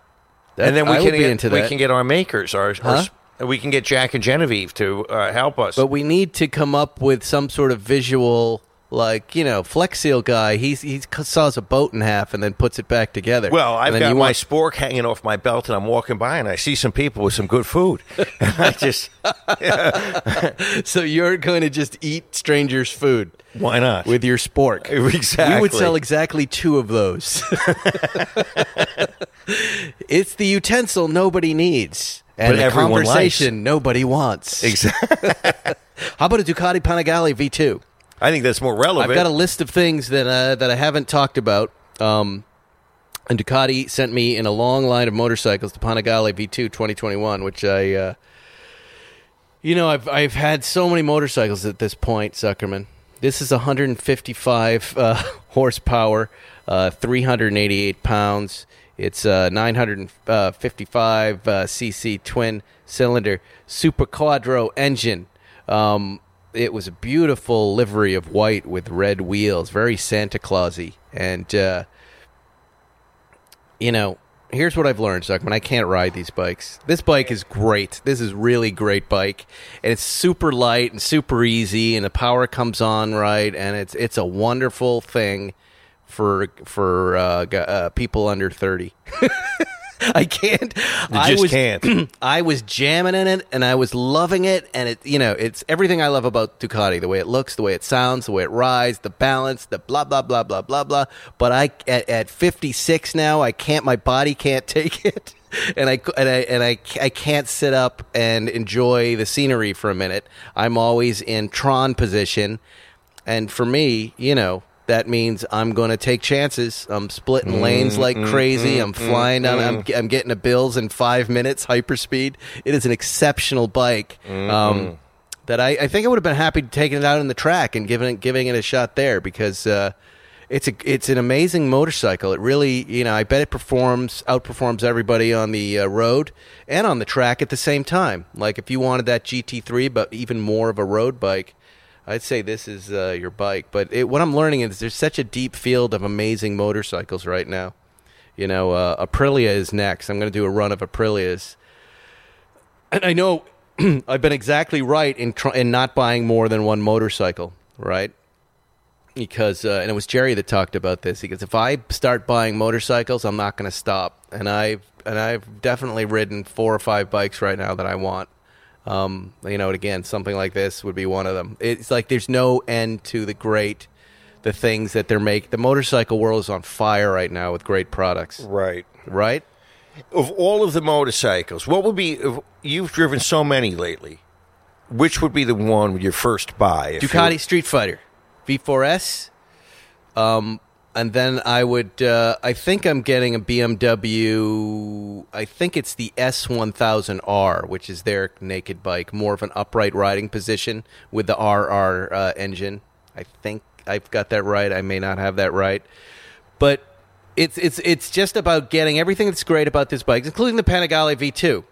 That- and then we I can get, into we that. can get our makers, our, Huh? our we can get Jack and Genevieve to uh, help us. But we need to come up with some sort of visual, like you know, Flex Seal guy. He's he saws a boat in half and then puts it back together. well, I've got my want- spork hanging off my belt, and I'm walking by, and I see some people with some good food. I just, so you're going to just eat strangers' food why not? with your spork. Exactly. We would sell exactly two of those. it's the utensil nobody needs. And But the everyone conversation nobody wants. exactly. How about a Ducati Panigale V2? I think that's more relevant. I've got a list of things that uh, that I haven't talked about. Um, and Ducati sent me in a long line of motorcycles the Panigale V2 2021, which I, uh, you know, I've I've had so many motorcycles at this point, Zuckerman. This is 155 uh, horsepower, uh, 388 pounds. It's a 955 uh, cc twin cylinder Superquadro engine. Um, it was a beautiful livery of white with red wheels, very Santa Clausy. And uh, you know, here's what I've learned, Zuckerman. I can't ride these bikes. This bike is great. This is really great bike, and it's super light and super easy, and the power comes on right, and it's it's a wonderful thing for for uh, uh, people under thirty. I can't. I just was, can't. I was jamming in it and I was loving it, and it you know it's everything I love about Ducati: the way it looks, the way it sounds, the way it rides, the balance, the blah blah blah blah blah blah. But I at, at 56 now, I can't. My body can't take it. And I, and I and I I can't sit up and enjoy the scenery for a minute. I'm always in Tron position, and for me, you know, that means I'm going to take chances. I'm splitting mm, lanes like mm, crazy. Mm, I'm flying down. I'm, I'm getting to Bills in five minutes, hyperspeed. It is an exceptional bike. Um, that I, I think I would have been happy taking it out in the track and giving it giving it a shot there because uh, it's a it's an amazing motorcycle. It really you know I bet it performs outperforms everybody on the uh, road and on the track at the same time. Like if you wanted that GT3, but even more of a road bike. I'd say this is uh, your bike, but it, what I'm learning is there's such a deep field of amazing motorcycles right now. You know, uh, Aprilia is next. I'm going to do a run of Aprilias, and I know I've been exactly right in tr- in not buying more than one motorcycle, right? Because uh, and it was Jerry that talked about this. Because if I start buying motorcycles, I'm not going to stop. And I've and I've definitely ridden four or five bikes right now that I want. Um, you know, again, something like this would be one of them. It's like there's no end to the great, the things that they're making. The motorcycle world is on fire right now with great products, right. right? Of all of the motorcycles, what would be? You've driven so many lately. Which would be the one your first buy? if you- Ducati Street Fighter, V4S, um, and then I would. Uh, I think I'm getting a BMW. I think it's the S1000R, which is their naked bike, more of an upright riding position with the RR uh, engine. I think I've got that right. I may not have that right, but it's it's it's just about getting everything that's great about this bike, including the Panigale V2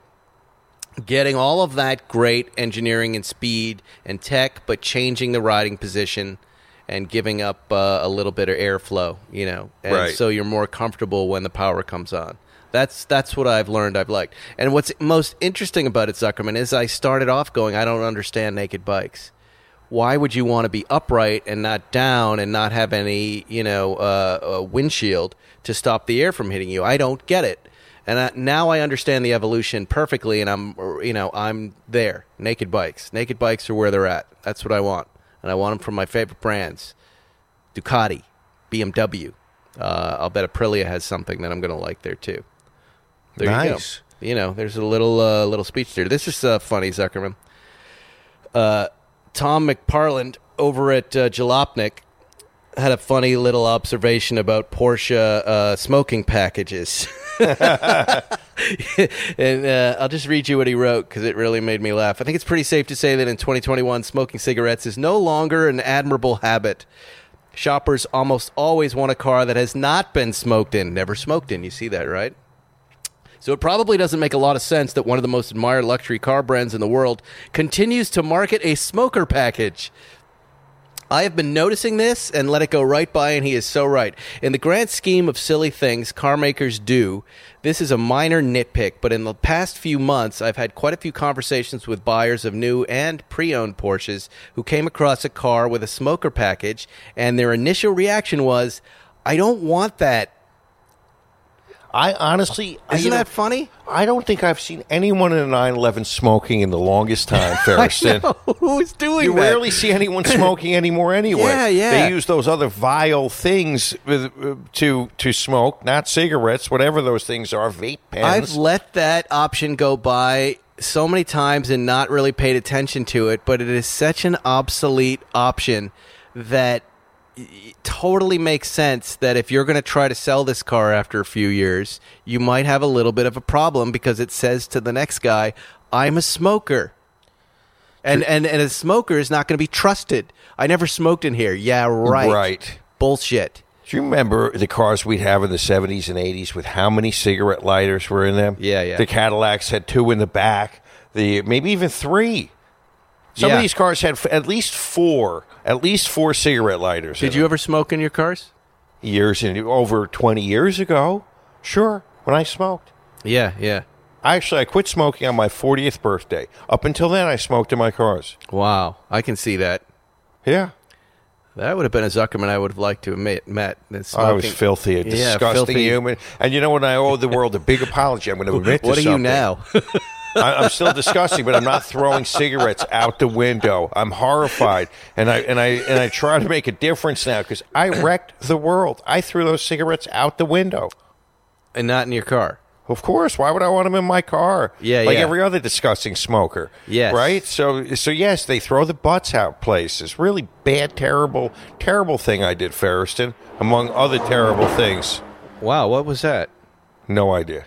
getting all of that great engineering and speed and tech, but changing the riding position and giving up uh, a little bit of airflow, you know, and Right. so you're more comfortable when the power comes on. That's that's what I've learned. I've liked, and what's most interesting about it, Zuckerman, is I started off going, I don't understand naked bikes. Why would you want to be upright and not down and not have any, you know, uh, uh, windshield to stop the air from hitting you? I don't get it. And I, now I understand the evolution perfectly, and I'm, you know, I'm there. Naked bikes. Naked bikes are where they're at. That's what I want, and I want them from my favorite brands: Ducati, BMW. Uh, I'll bet Aprilia has something that I'm going to like there too. There Nice. you go. You know, there's a little uh, little speech there. This is uh, funny, Zuckerman. Uh, Tom McParland over at uh, Jalopnik had a funny little observation about Porsche uh, smoking packages. and uh, I'll just read you what he wrote because it really made me laugh. I think it's pretty safe to say that in 2021, smoking cigarettes is no longer an admirable habit. Shoppers almost always want a car that has not been smoked in, never smoked in. You see that, right? So it probably doesn't make a lot of sense that one of the most admired luxury car brands in the world continues to market a smoker package. I have been noticing this and let it go right by, and he is so right. In the grand scheme of silly things car makers do, this is a minor nitpick, but in the past few months, I've had quite a few conversations with buyers of new and pre owned Porsches who came across a car with a smoker package, and their initial reaction was, I don't want that. I honestly, Isn't you know, that funny? I don't think I've seen anyone in a 911 smoking in the longest time, Feresten. Who's doing You that? rarely see anyone smoking anymore anyway. Yeah, yeah. They use those other vile things with, uh, to to smoke, not cigarettes, whatever those things are, vape pens. I've let that option go by so many times and not really paid attention to it, but it is such an obsolete option that it totally makes sense that if you're going to try to sell this car after a few years, you might have a little bit of a problem because it says to the next guy, "I'm a smoker." And and and a smoker is not going to be trusted. I never smoked in here. Yeah, right. Right. Bullshit. Do you remember the cars we'd have in the 70s and 80s with how many cigarette lighters were in them? Yeah, yeah. The Cadillacs had two in the back, the maybe even three. Some Yeah. of these cars had f- at least four, at least four cigarette lighters. Did you them. ever smoke in your cars? years in over 20 years ago? Sure, when I smoked. Yeah, yeah. I actually I quit smoking on my 40th birthday. Up until then, I smoked in my cars. Wow, I can see that. Yeah, That would have been a Zuckerman I would have liked to have met. I was filthy, a Yeah, disgusting filthy. human. And you know what? I owe the world a big apology. I'm going to admit to What are you now? I, I'm still disgusting, but I'm not throwing cigarettes out the window. I'm horrified, and I and I and I try to make a difference now because I wrecked the world. I threw those cigarettes out the window. and not in your car. Of course. Why would I want them in my car? Yeah, like yeah. every other disgusting smoker. Yes. Right. So, so yes, they throw the butts out places. Really bad, terrible, terrible thing I did, Feresten. Among other terrible things. Wow, what was that? No idea.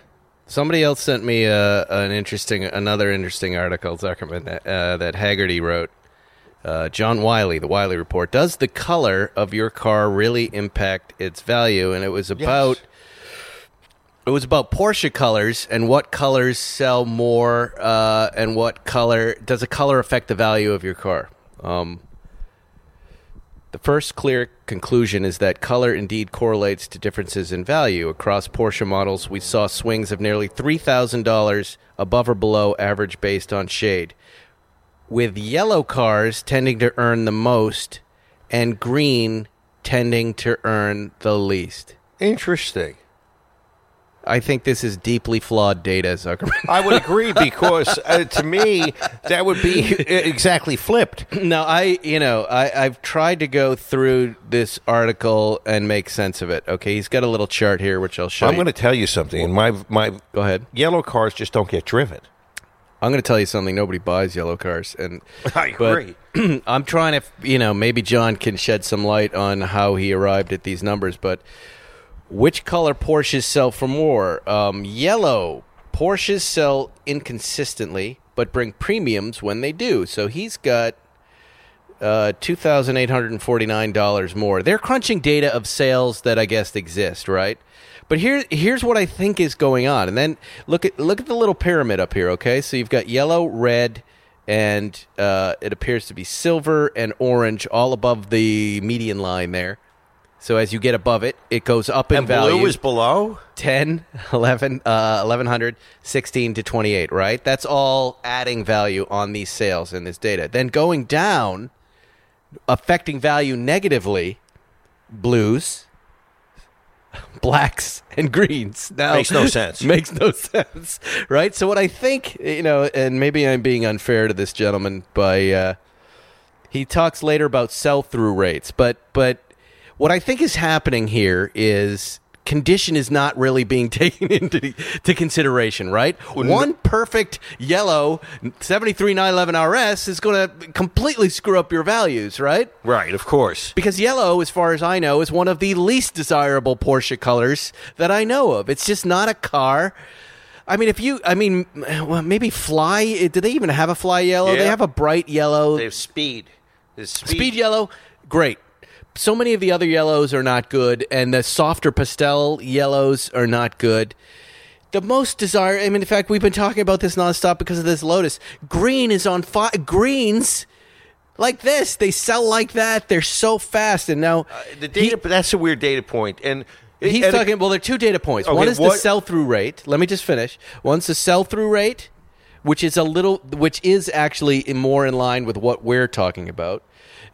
Somebody else sent me uh, an interesting, another interesting article, Zuckerman, that, uh, that Hagerty wrote. Uh, John Wiley, the Wiley Report. Does the color of your car really impact its value? And it was about it was about Porsche colors and what colors sell more, uh, and what color does a color affect the value of your car? Um, the first clear conclusion is that color indeed correlates to differences in value. Across Porsche models, we saw swings of nearly $3,000 above or below average based on shade, with yellow cars tending to earn the most and green tending to earn the least. Interesting. I think this is deeply flawed data, Zuckerman. I would agree because uh, to me that would be exactly flipped. no, I, you know, I, I've tried to go through this article and make sense of it. Okay, he's got a little chart here, which I'll show I'm going to tell you something. And my my Go ahead. yellow cars just don't get driven. I'm going to tell you something. Nobody buys yellow cars, and I agree. I'm trying to, you know, maybe John can shed some light on how he arrived at these numbers. But which color Porsches sell for more? Um, yellow. Porsches sell inconsistently, but bring premiums when they do. So he's got uh, two thousand eight hundred and forty nine dollars more. They're crunching data of sales that I guess exist, right? But here, here's what I think is going on, and then look at look at the little pyramid up here. Okay, so you've got yellow, red, and uh, it appears to be silver and orange all above the median line there. So as you get above it, it goes up in and value. blue is below. 10, 11, uh, 1100, 16 to 28, right? That's all adding value on these sales in this data. Then going down, affecting value negatively, blues, blacks, and greens. Now Makes no sense. makes no sense, right? So what I think, you know, and maybe I'm being unfair to this gentleman by uh, he talks later about sell-through rates, but but what I think is happening here is condition is not really being taken into to consideration, right? One perfect yellow 73911 RS is going to completely screw up your values, right? Right, of course. Because yellow, as far as I know, is one of the least desirable Porsche colors that I know of. It's just not a car. I mean, if you, I mean, well, maybe fly. Eh, do they even have a fly yellow? They have a bright yellow. They have speed. Speed. Speed yellow, great. So many of the other yellows are not good, and the softer pastel yellows are not good. The most desire, I mean, in fact, we've been talking about this nonstop because of this Lotus. Green is on fire. Greens like this, they sell like that. They're so fast, and now uh, The data, but that's a weird data point. And He's and- talking. Well, there are two data points. Okay, One is the sell-through rate. Let me just finish. One's the sell-through rate, which is a little, which is actually more in line with what we're talking about,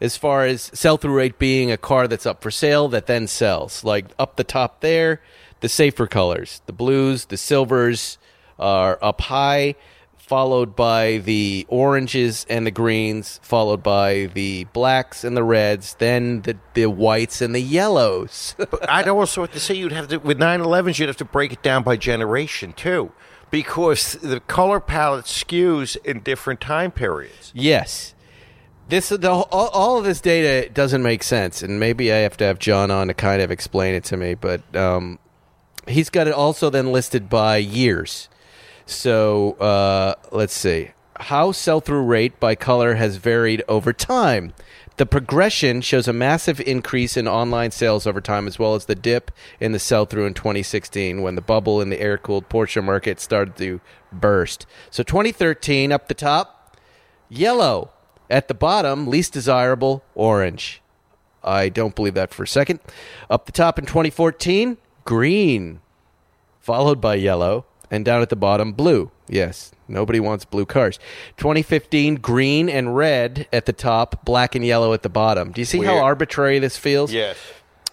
as far as sell-through rate being a car that's up for sale that then sells. Like up the top there, the safer colors, the blues, the silvers are up high, followed by the oranges and the greens, followed by the blacks and the reds, then the the whites and the yellows. But I'd also have to say you'd have to with 911s you'd have to break it down by generation too, because the color palette skews in different time periods. Yes. This the, all, all of this data doesn't make sense, and maybe I have to have John on to kind of explain it to me. But um, he's got it also then listed by years. So uh, let's see how sell-through rate by color has varied over time. The progression shows a massive increase in online sales over time, as well as the dip in the sell-through in 2016 when the bubble in the air-cooled Porsche market started to burst. So 2013 up the top, Yellow. At the bottom, least desirable, orange. I don't believe that for a second. Up the top in 2014, green. Followed by yellow. And down at the bottom, blue. Yes, nobody wants blue cars. 2015, green and red at the top, black and yellow at the bottom. Do you see how arbitrary this feels? Yes.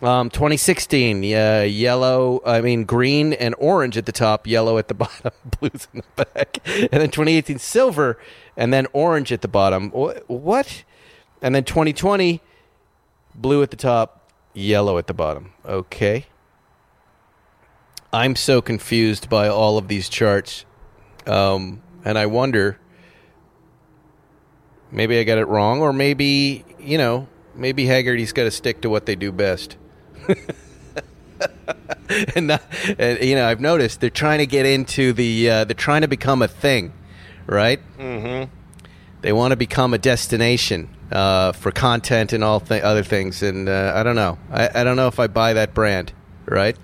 Um, 2016, yeah, yellow, I mean, green and orange at the top, yellow at the bottom, blues in the back. And then 2018, silver, and then orange at the bottom. What? And then 2020, blue at the top, yellow at the bottom. Okay. I'm so confused by all of these charts. Um, and I wonder maybe I got it wrong, or maybe, you know, maybe Hagerty's got to stick to what they do best. and, not, and you know, I've noticed they're trying to get into the. Uh, they're trying to become a thing, right? Mm-hmm. They want to become a destination uh, for content and all th- other things, and uh, I don't know. I, I don't know if I buy that brand, right?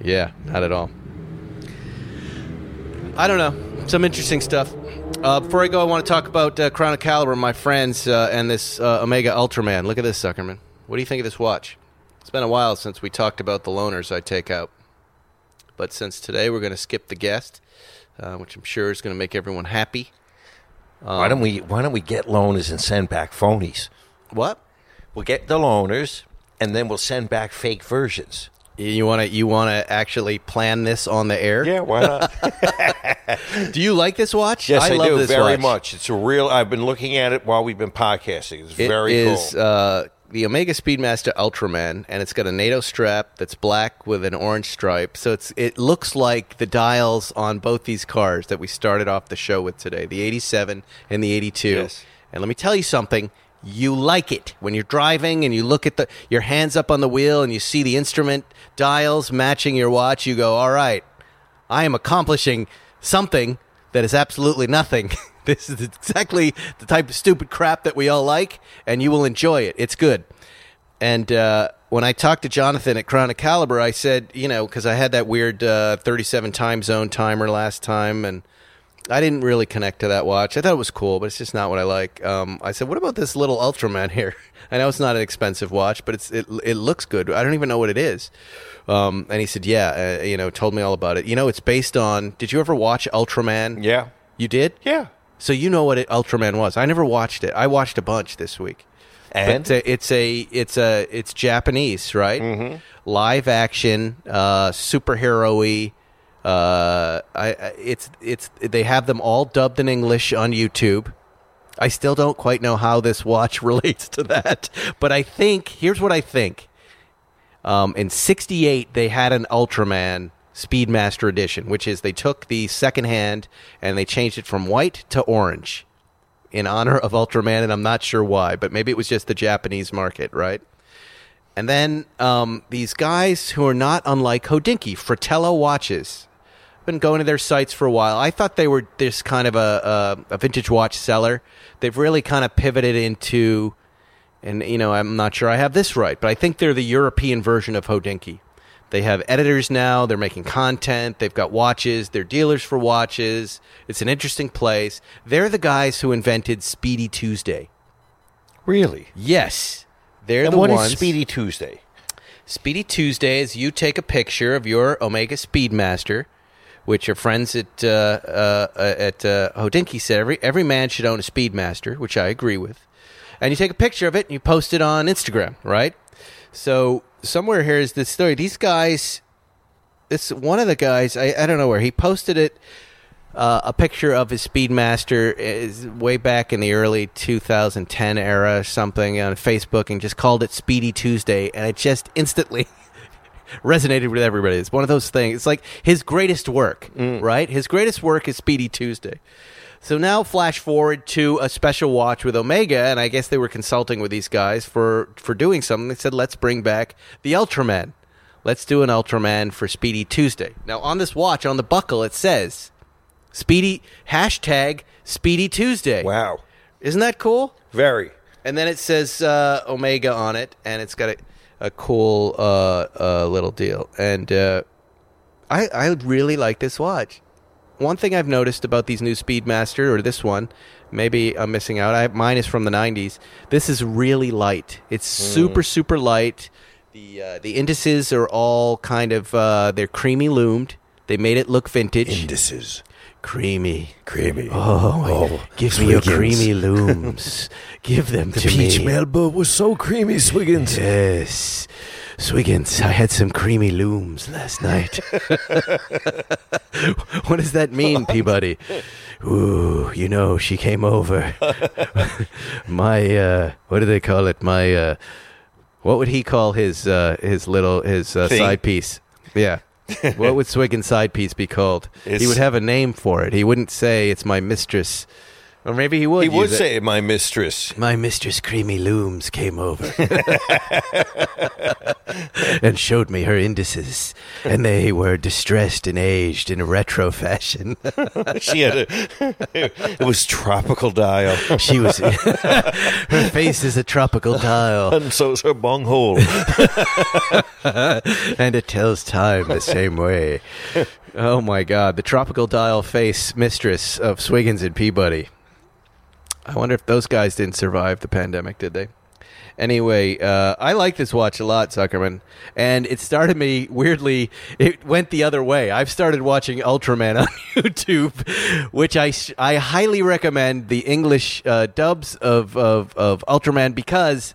Yeah, not at all. I don't know. Some interesting stuff. Uh, before I go, I want to talk about uh, Crown & Caliber, my friends, uh, and this uh, Omega Ultraman. Look at this, Suckerman. What do you think of this watch? It's been a while since we talked about the loaners I take out. But since today we're going to skip the guest, uh, which I'm sure is going to make everyone happy. why don't we Why don't we get loaners and send back phonies? What? We'll get the loaners, and then we'll send back fake versions. You want to you want to actually plan this on the air? Yeah, why not? Do you like this watch? yes, I, love do this very watch. much. It's a real. I've been looking at it while we've been podcasting. It's It very is, cool. uh, the Omega Speedmaster Ultraman, and it's got a NATO strap that's black with an orange stripe. So it's it looks like the dials on both these cars that we started off the show with today, the 87 and the 82. Yes. And let me tell you something. You like it when you're driving and you look at the your hands up on the wheel and you see the instrument dials matching your watch. You go, all right, I am accomplishing something that is absolutely nothing. this is exactly the type of stupid crap that we all like, and you will enjoy it. It's good. And uh, when I talked to Jonathan at of Caliber, I said, you know, because I had that weird uh, 37 time zone timer last time, and I didn't really connect to that watch. I thought it was cool, but it's just not what I like. Um, I said, "What about this little Ultraman here?" I know it's not an expensive watch, but it's it it looks good. I don't even know what it is. Um, and he said, "Yeah, uh, you know," told me all about it. You know, it's based on. Did you ever watch Ultraman? Yeah. You did? Yeah. So you know what it, Ultraman was. I never watched it. I watched a bunch this week. And? But, uh, it's a it's a it's Japanese, right? Mm-hmm. Live action, uh, superhero-y. Uh, I, I it's it's they have them all dubbed in English on YouTube. I still don't quite know how this watch relates to that, but I think here's what I think. Um, in '68, they had an Ultraman Speedmaster Edition, which is they took the second hand and they changed it from white to orange in honor of Ultraman, and I'm not sure why, but maybe it was just the Japanese market, right? And then um, these guys who are not unlike Hodinkee, Fratello watches. Been going to their sites for a while. I thought they were this kind of a, a, a vintage watch seller. They've really kind of pivoted into, and you know, I'm not sure I have this right, but I think they're the European version of Hodinkee. They have editors now. They're making content. They've got watches. They're dealers for watches. It's an interesting place. They're the guys who invented Speedy Tuesday. Really? Yes, they're And the what is ones. Speedy Tuesday? Speedy Tuesday is you take a picture of your Omega Speedmaster, which your friends at uh, uh, at uh, Hodinkee said every every man should own a Speedmaster, which I agree with. And you take a picture of it and you post it on Instagram, right? So somewhere here is this story. These guys, this one of the guys, I, I don't know where he posted it. Uh, a picture of his Speedmaster is way back in the early 2010 era, or something on Facebook, and just called it Speedy Tuesday, and it just instantly resonated with everybody. It's one of those things. It's like his greatest work, right? His greatest work is Speedy Tuesday. So now, flash forward to a special watch with Omega, and I guess they were consulting with these guys for for doing something. They said, "Let's bring back the Ultraman. Let's do an Ultraman for Speedy Tuesday." Now, on this watch, on the buckle, it says Speedy hashtag Speedy Tuesday. Wow. Isn't that cool? Very. And then it says uh, Omega on it, and it's got a, a cool uh, uh, little deal. And uh, I I really like this watch. One thing I've noticed about these new Speedmaster or this one, maybe I'm missing out. I mine is from the '90s. This is really light. It's super super light. The uh, the indices are all kind of uh, they're creamy loomed. They made it look vintage. Indices. creamy. Creamy. Oh, give me your creamy looms. give them to me. The Peach Melba was so creamy, Swiggins. Yes. Swiggins, I had some creamy looms last night. what does that mean, Peabody? Ooh, you know, she came over. My, uh, what do they call it? My, uh, what would he call his, uh, his little, his uh, side piece? Yeah. what would Swiggin's side piece be called? he would have a name for it. He wouldn't say it's my mistress. Or maybe he would. He would use it. say, "My mistress." My Mistress Creamy Looms came over and showed me her indices, and they were distressed and aged in a retro fashion. She had a. it was tropical dial, She was her face is a tropical dial, and so so's her bunghole. and it tells time the same way. Oh my God, the tropical dial face mistress of Swiggins and Peabody. I wonder if those guys didn't survive the pandemic, did they? Anyway, uh, I like this watch a lot, Zuckerman, and it started me weirdly. It went the other way. I've started watching Ultraman on YouTube, which I I highly recommend the English uh, dubs of, of of Ultraman because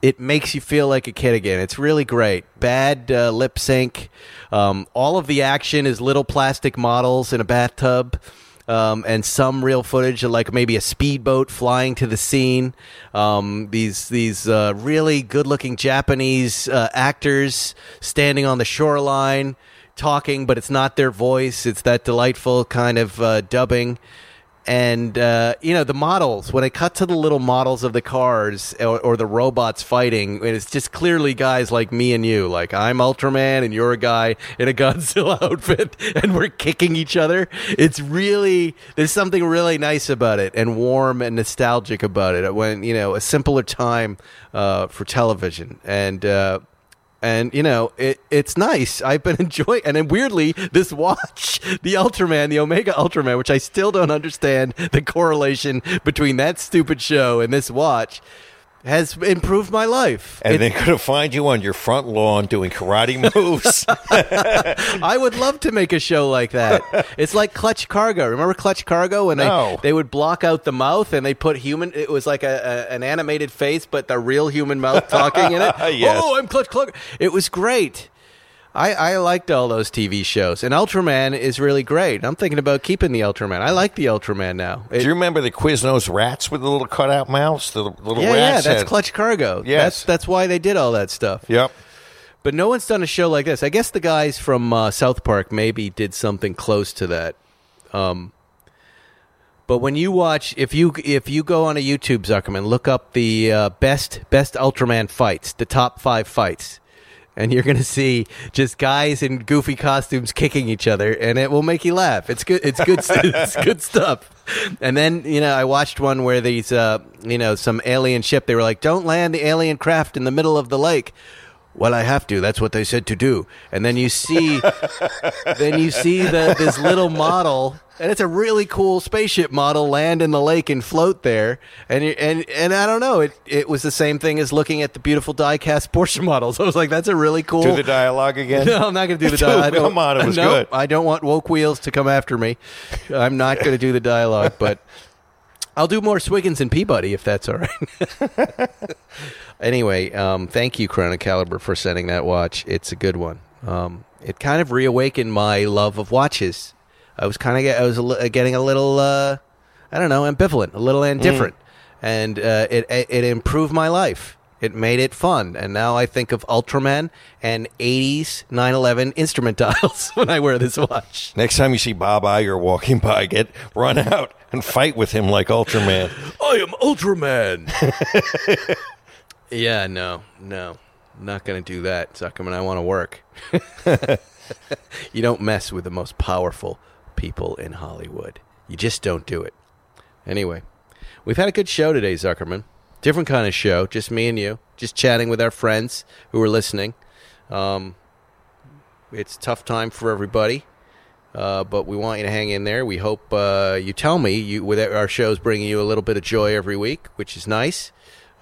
it makes you feel like a kid again. It's really great. Bad uh, lip sync. Um, all of the action is little plastic models in a bathtub. Um, and some real footage of like maybe a speedboat flying to the scene. Um, these these uh, really good looking Japanese uh, actors standing on the shoreline talking, but it's not their voice. It's that delightful kind of uh, dubbing and uh, you know the models when I cut to the little models of the cars or, or the robots fighting, it's just clearly guys like me and you. Like I'm Ultraman and you're a guy in a Godzilla outfit, and we're kicking each other. It's really there's something really nice about it, and warm and nostalgic about it. When you know a simpler time uh, for television, and uh, and you know it, it's nice. I've been enjoying, and then weirdly, this watch, the Ultraman, the Omega Ultraman, which I still don't understand the correlation between that stupid show and this watch, has improved my life. And It- they're going to find you on your front lawn doing karate moves. I would love to make a show like that. It's like Clutch Cargo. Remember Clutch Cargo when they they would block out the mouth and they put human. It was like a, a an animated face, but the real human mouth talking in it. Yes. Oh, I'm Clutch Cargo. It was great. I, I liked all those TV shows, and Ultraman is really great. I'm thinking about keeping the Ultraman. I like the Ultraman now. It- Do you remember the Quiznos rats with the little cutout mouths? The little yeah, yeah, that's had- Clutch Cargo. Yes. that's that's why they did all that stuff. Yep. But no one's done a show like this. I guess the guys from uh, South Park maybe did something close to that. Um, but when you watch, if you if you go on a YouTube Zuckerman, look up the uh, best best Ultraman fights, the top five fights, and you're gonna see just guys in goofy costumes kicking each other, and it will make you laugh. It's good. It's good. it's good stuff. And then you know, I watched one where these uh, you know some alien ship. They were like, "Don't land the alien craft in the middle of the lake." Well, I have to. That's what they said to do. And then you see, then you see the, this little model, and it's a really cool spaceship model land in the lake and float there. And you- and and I don't know. It it was the same thing as looking at the beautiful die-cast Porsche models. I was like, that's a really cool. Do the dialogue again. no, I'm not going to do the dialogue. Come on, it was no, good. I don't want woke wheels to come after me. I'm not going to do the dialogue, but I'll do more Swiggins and Peabody if that's all right. anyway, um, thank you, Crown & Caliber, for sending that watch. It's a good one. Um, it kind of reawakened my love of watches. I was kind of get, I was a getting a little uh, I don't know ambivalent, a little indifferent, and uh, it it improved my life. It made it fun, and now I think of Ultraman and '80s 911 instrument dials when I wear this watch. Next time you see Bob Iger walking by, get run out and fight with him like Ultraman. I am Ultraman. yeah, no, no, not going to do that, Zuckerman. I want to work. you don't mess with the most powerful people in Hollywood. You just don't do it. Anyway, we've had a good show today, Zuckerman. Different kind of show, just me and you, just chatting with our friends who are listening. Um, it's tough time for everybody. Uh, but we want you to hang in there. We hope uh, you tell me you with our shows bringing you a little bit of joy every week, which is nice.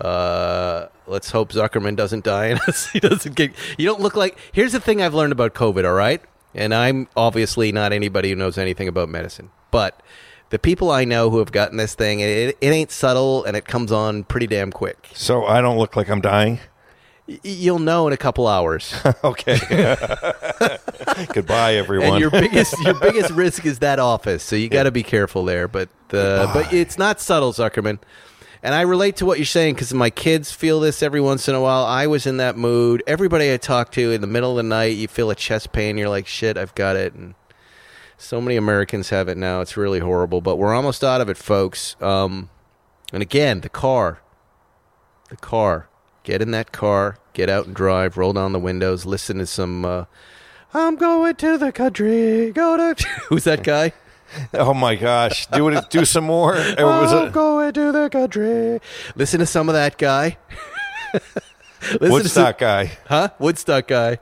Uh, let's hope Zuckerman doesn't die us. he doesn't get. You don't look like. Here's the thing I've learned about COVID. All right, and I'm obviously not anybody who knows anything about medicine, but the people I know who have gotten this thing, it, it ain't subtle and it comes on pretty damn quick. So I don't look like I'm dying. Y- you'll know in a couple hours. Okay. Goodbye, everyone. and your biggest your biggest risk is that office, so you got to be careful there. But uh, but it's not subtle, Zuckerman. And I relate to what you're saying because my kids feel this every once in a while. I was in that mood. Everybody I talk to in the middle of the night, you feel a chest pain. You're like, shit, I've got it. And so many Americans have it now. It's really horrible. But we're almost out of it, folks. Um, and again, the car. The car. Get in that car. Get out and drive. Roll down the windows. Listen to some. Uh, I'm going to the country. Go to. Who's that guy? oh my gosh! Do it. Do some more. Was I'm going to the country. Listen to some of that guy. To some- Woodstock guy? huh? Woodstock guy.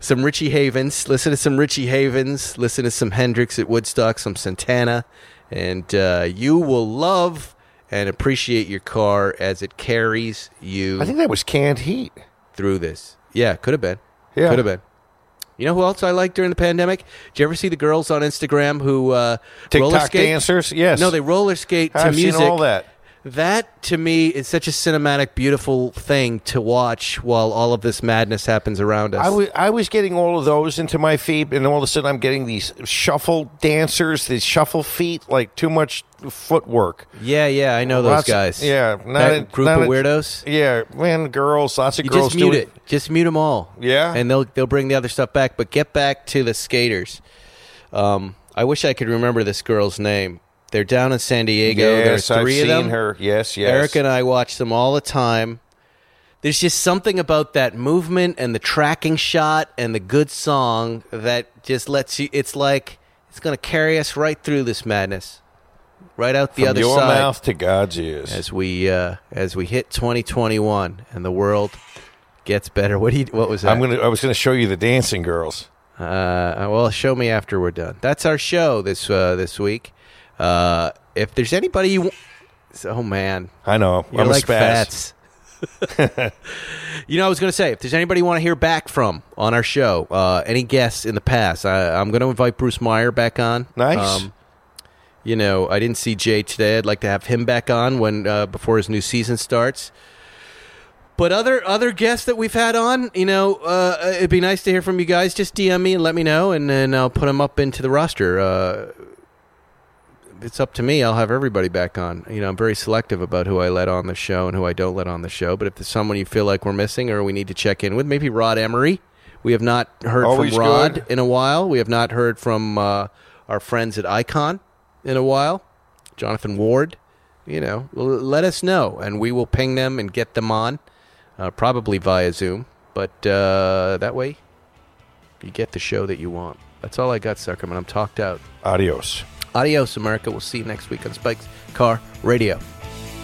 Some Richie Havens. Listen to some Richie Havens. Listen to some Hendrix at Woodstock. Some Santana, and uh, you will love and appreciate your car as it carries you I think that was canned heat. through this. Yeah, could have been. Yeah. could have been. You know who else I liked during the pandemic? Did you ever see the girls on Instagram who uh, roller skate? dancers. Yes. No, they roller skate to I've music. seen all that. That to me is such a cinematic, beautiful thing to watch while all of this madness happens around us. I was getting all of those into my feet, and all of a sudden I'm getting these shuffle dancers, these shuffle feet, like too much footwork. yeah, yeah, I know those Lots of- guys. yeah, not that a- group not of a- weirdos. Yeah, man, girls, lots of You girls just mute doing it. Just mute them all. Yeah? and they'll they'll bring the other stuff back. But get back to the skaters. Um, I wish I could remember this girl's name. They're down in San Diego. Yes, There's I've three seen of them. her. Yes, yes. Eric and I watch them all the time. There's just something about that movement and the tracking shot and the good song that just lets you. It's like it's going to carry us right through this madness, right out the From other your side mouth to God's ears. as we uh, as we hit 2021 and the world gets better. What do you? What was that? I'm gonna. I was gonna show you the dancing girls. Uh, well, show me after we're done. That's our show this uh, this week. Uh, if there's anybody you, want. oh man, I know. you're I'm like fats. you know, I was going to say, if there's anybody you want to hear back from on our show, uh, any guests in the past, I, I'm going to invite Bruce Meyer back on. Um, Nice. you know, I didn't see Jay today. I'd like to have him back on when uh, before his new season starts. But other other guests that we've had on, you know, uh, it'd be nice to hear from you guys. Just DM me and let me know, and then I'll put them up into the roster. It's up to me. I'll have everybody back on. You know, I'm very selective about who I let on the show and who I don't let on the show. But if there's someone you feel like we're missing or we need to check in with, maybe Rod Emory. We have not heard Always from Rod good. in a while. We have not heard from uh, our friends at Icon in a while. Jonathan Ward. You know, let us know, and we will ping them and get them on, uh, probably via Zoom. But uh, that way, you get the show that you want. That's all I got, Zuckerman. I'm talked out. Adios. Adios, America. We'll see you next week on Spike's Car Radio.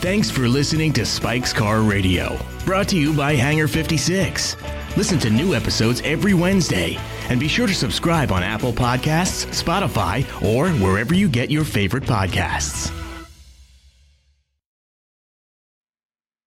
Thanks for listening to Spike's Car Radio, brought to you by Hangar 56. Listen to new episodes every Wednesday, and be sure to subscribe on Apple Podcasts, Spotify, or wherever you get your favorite podcasts.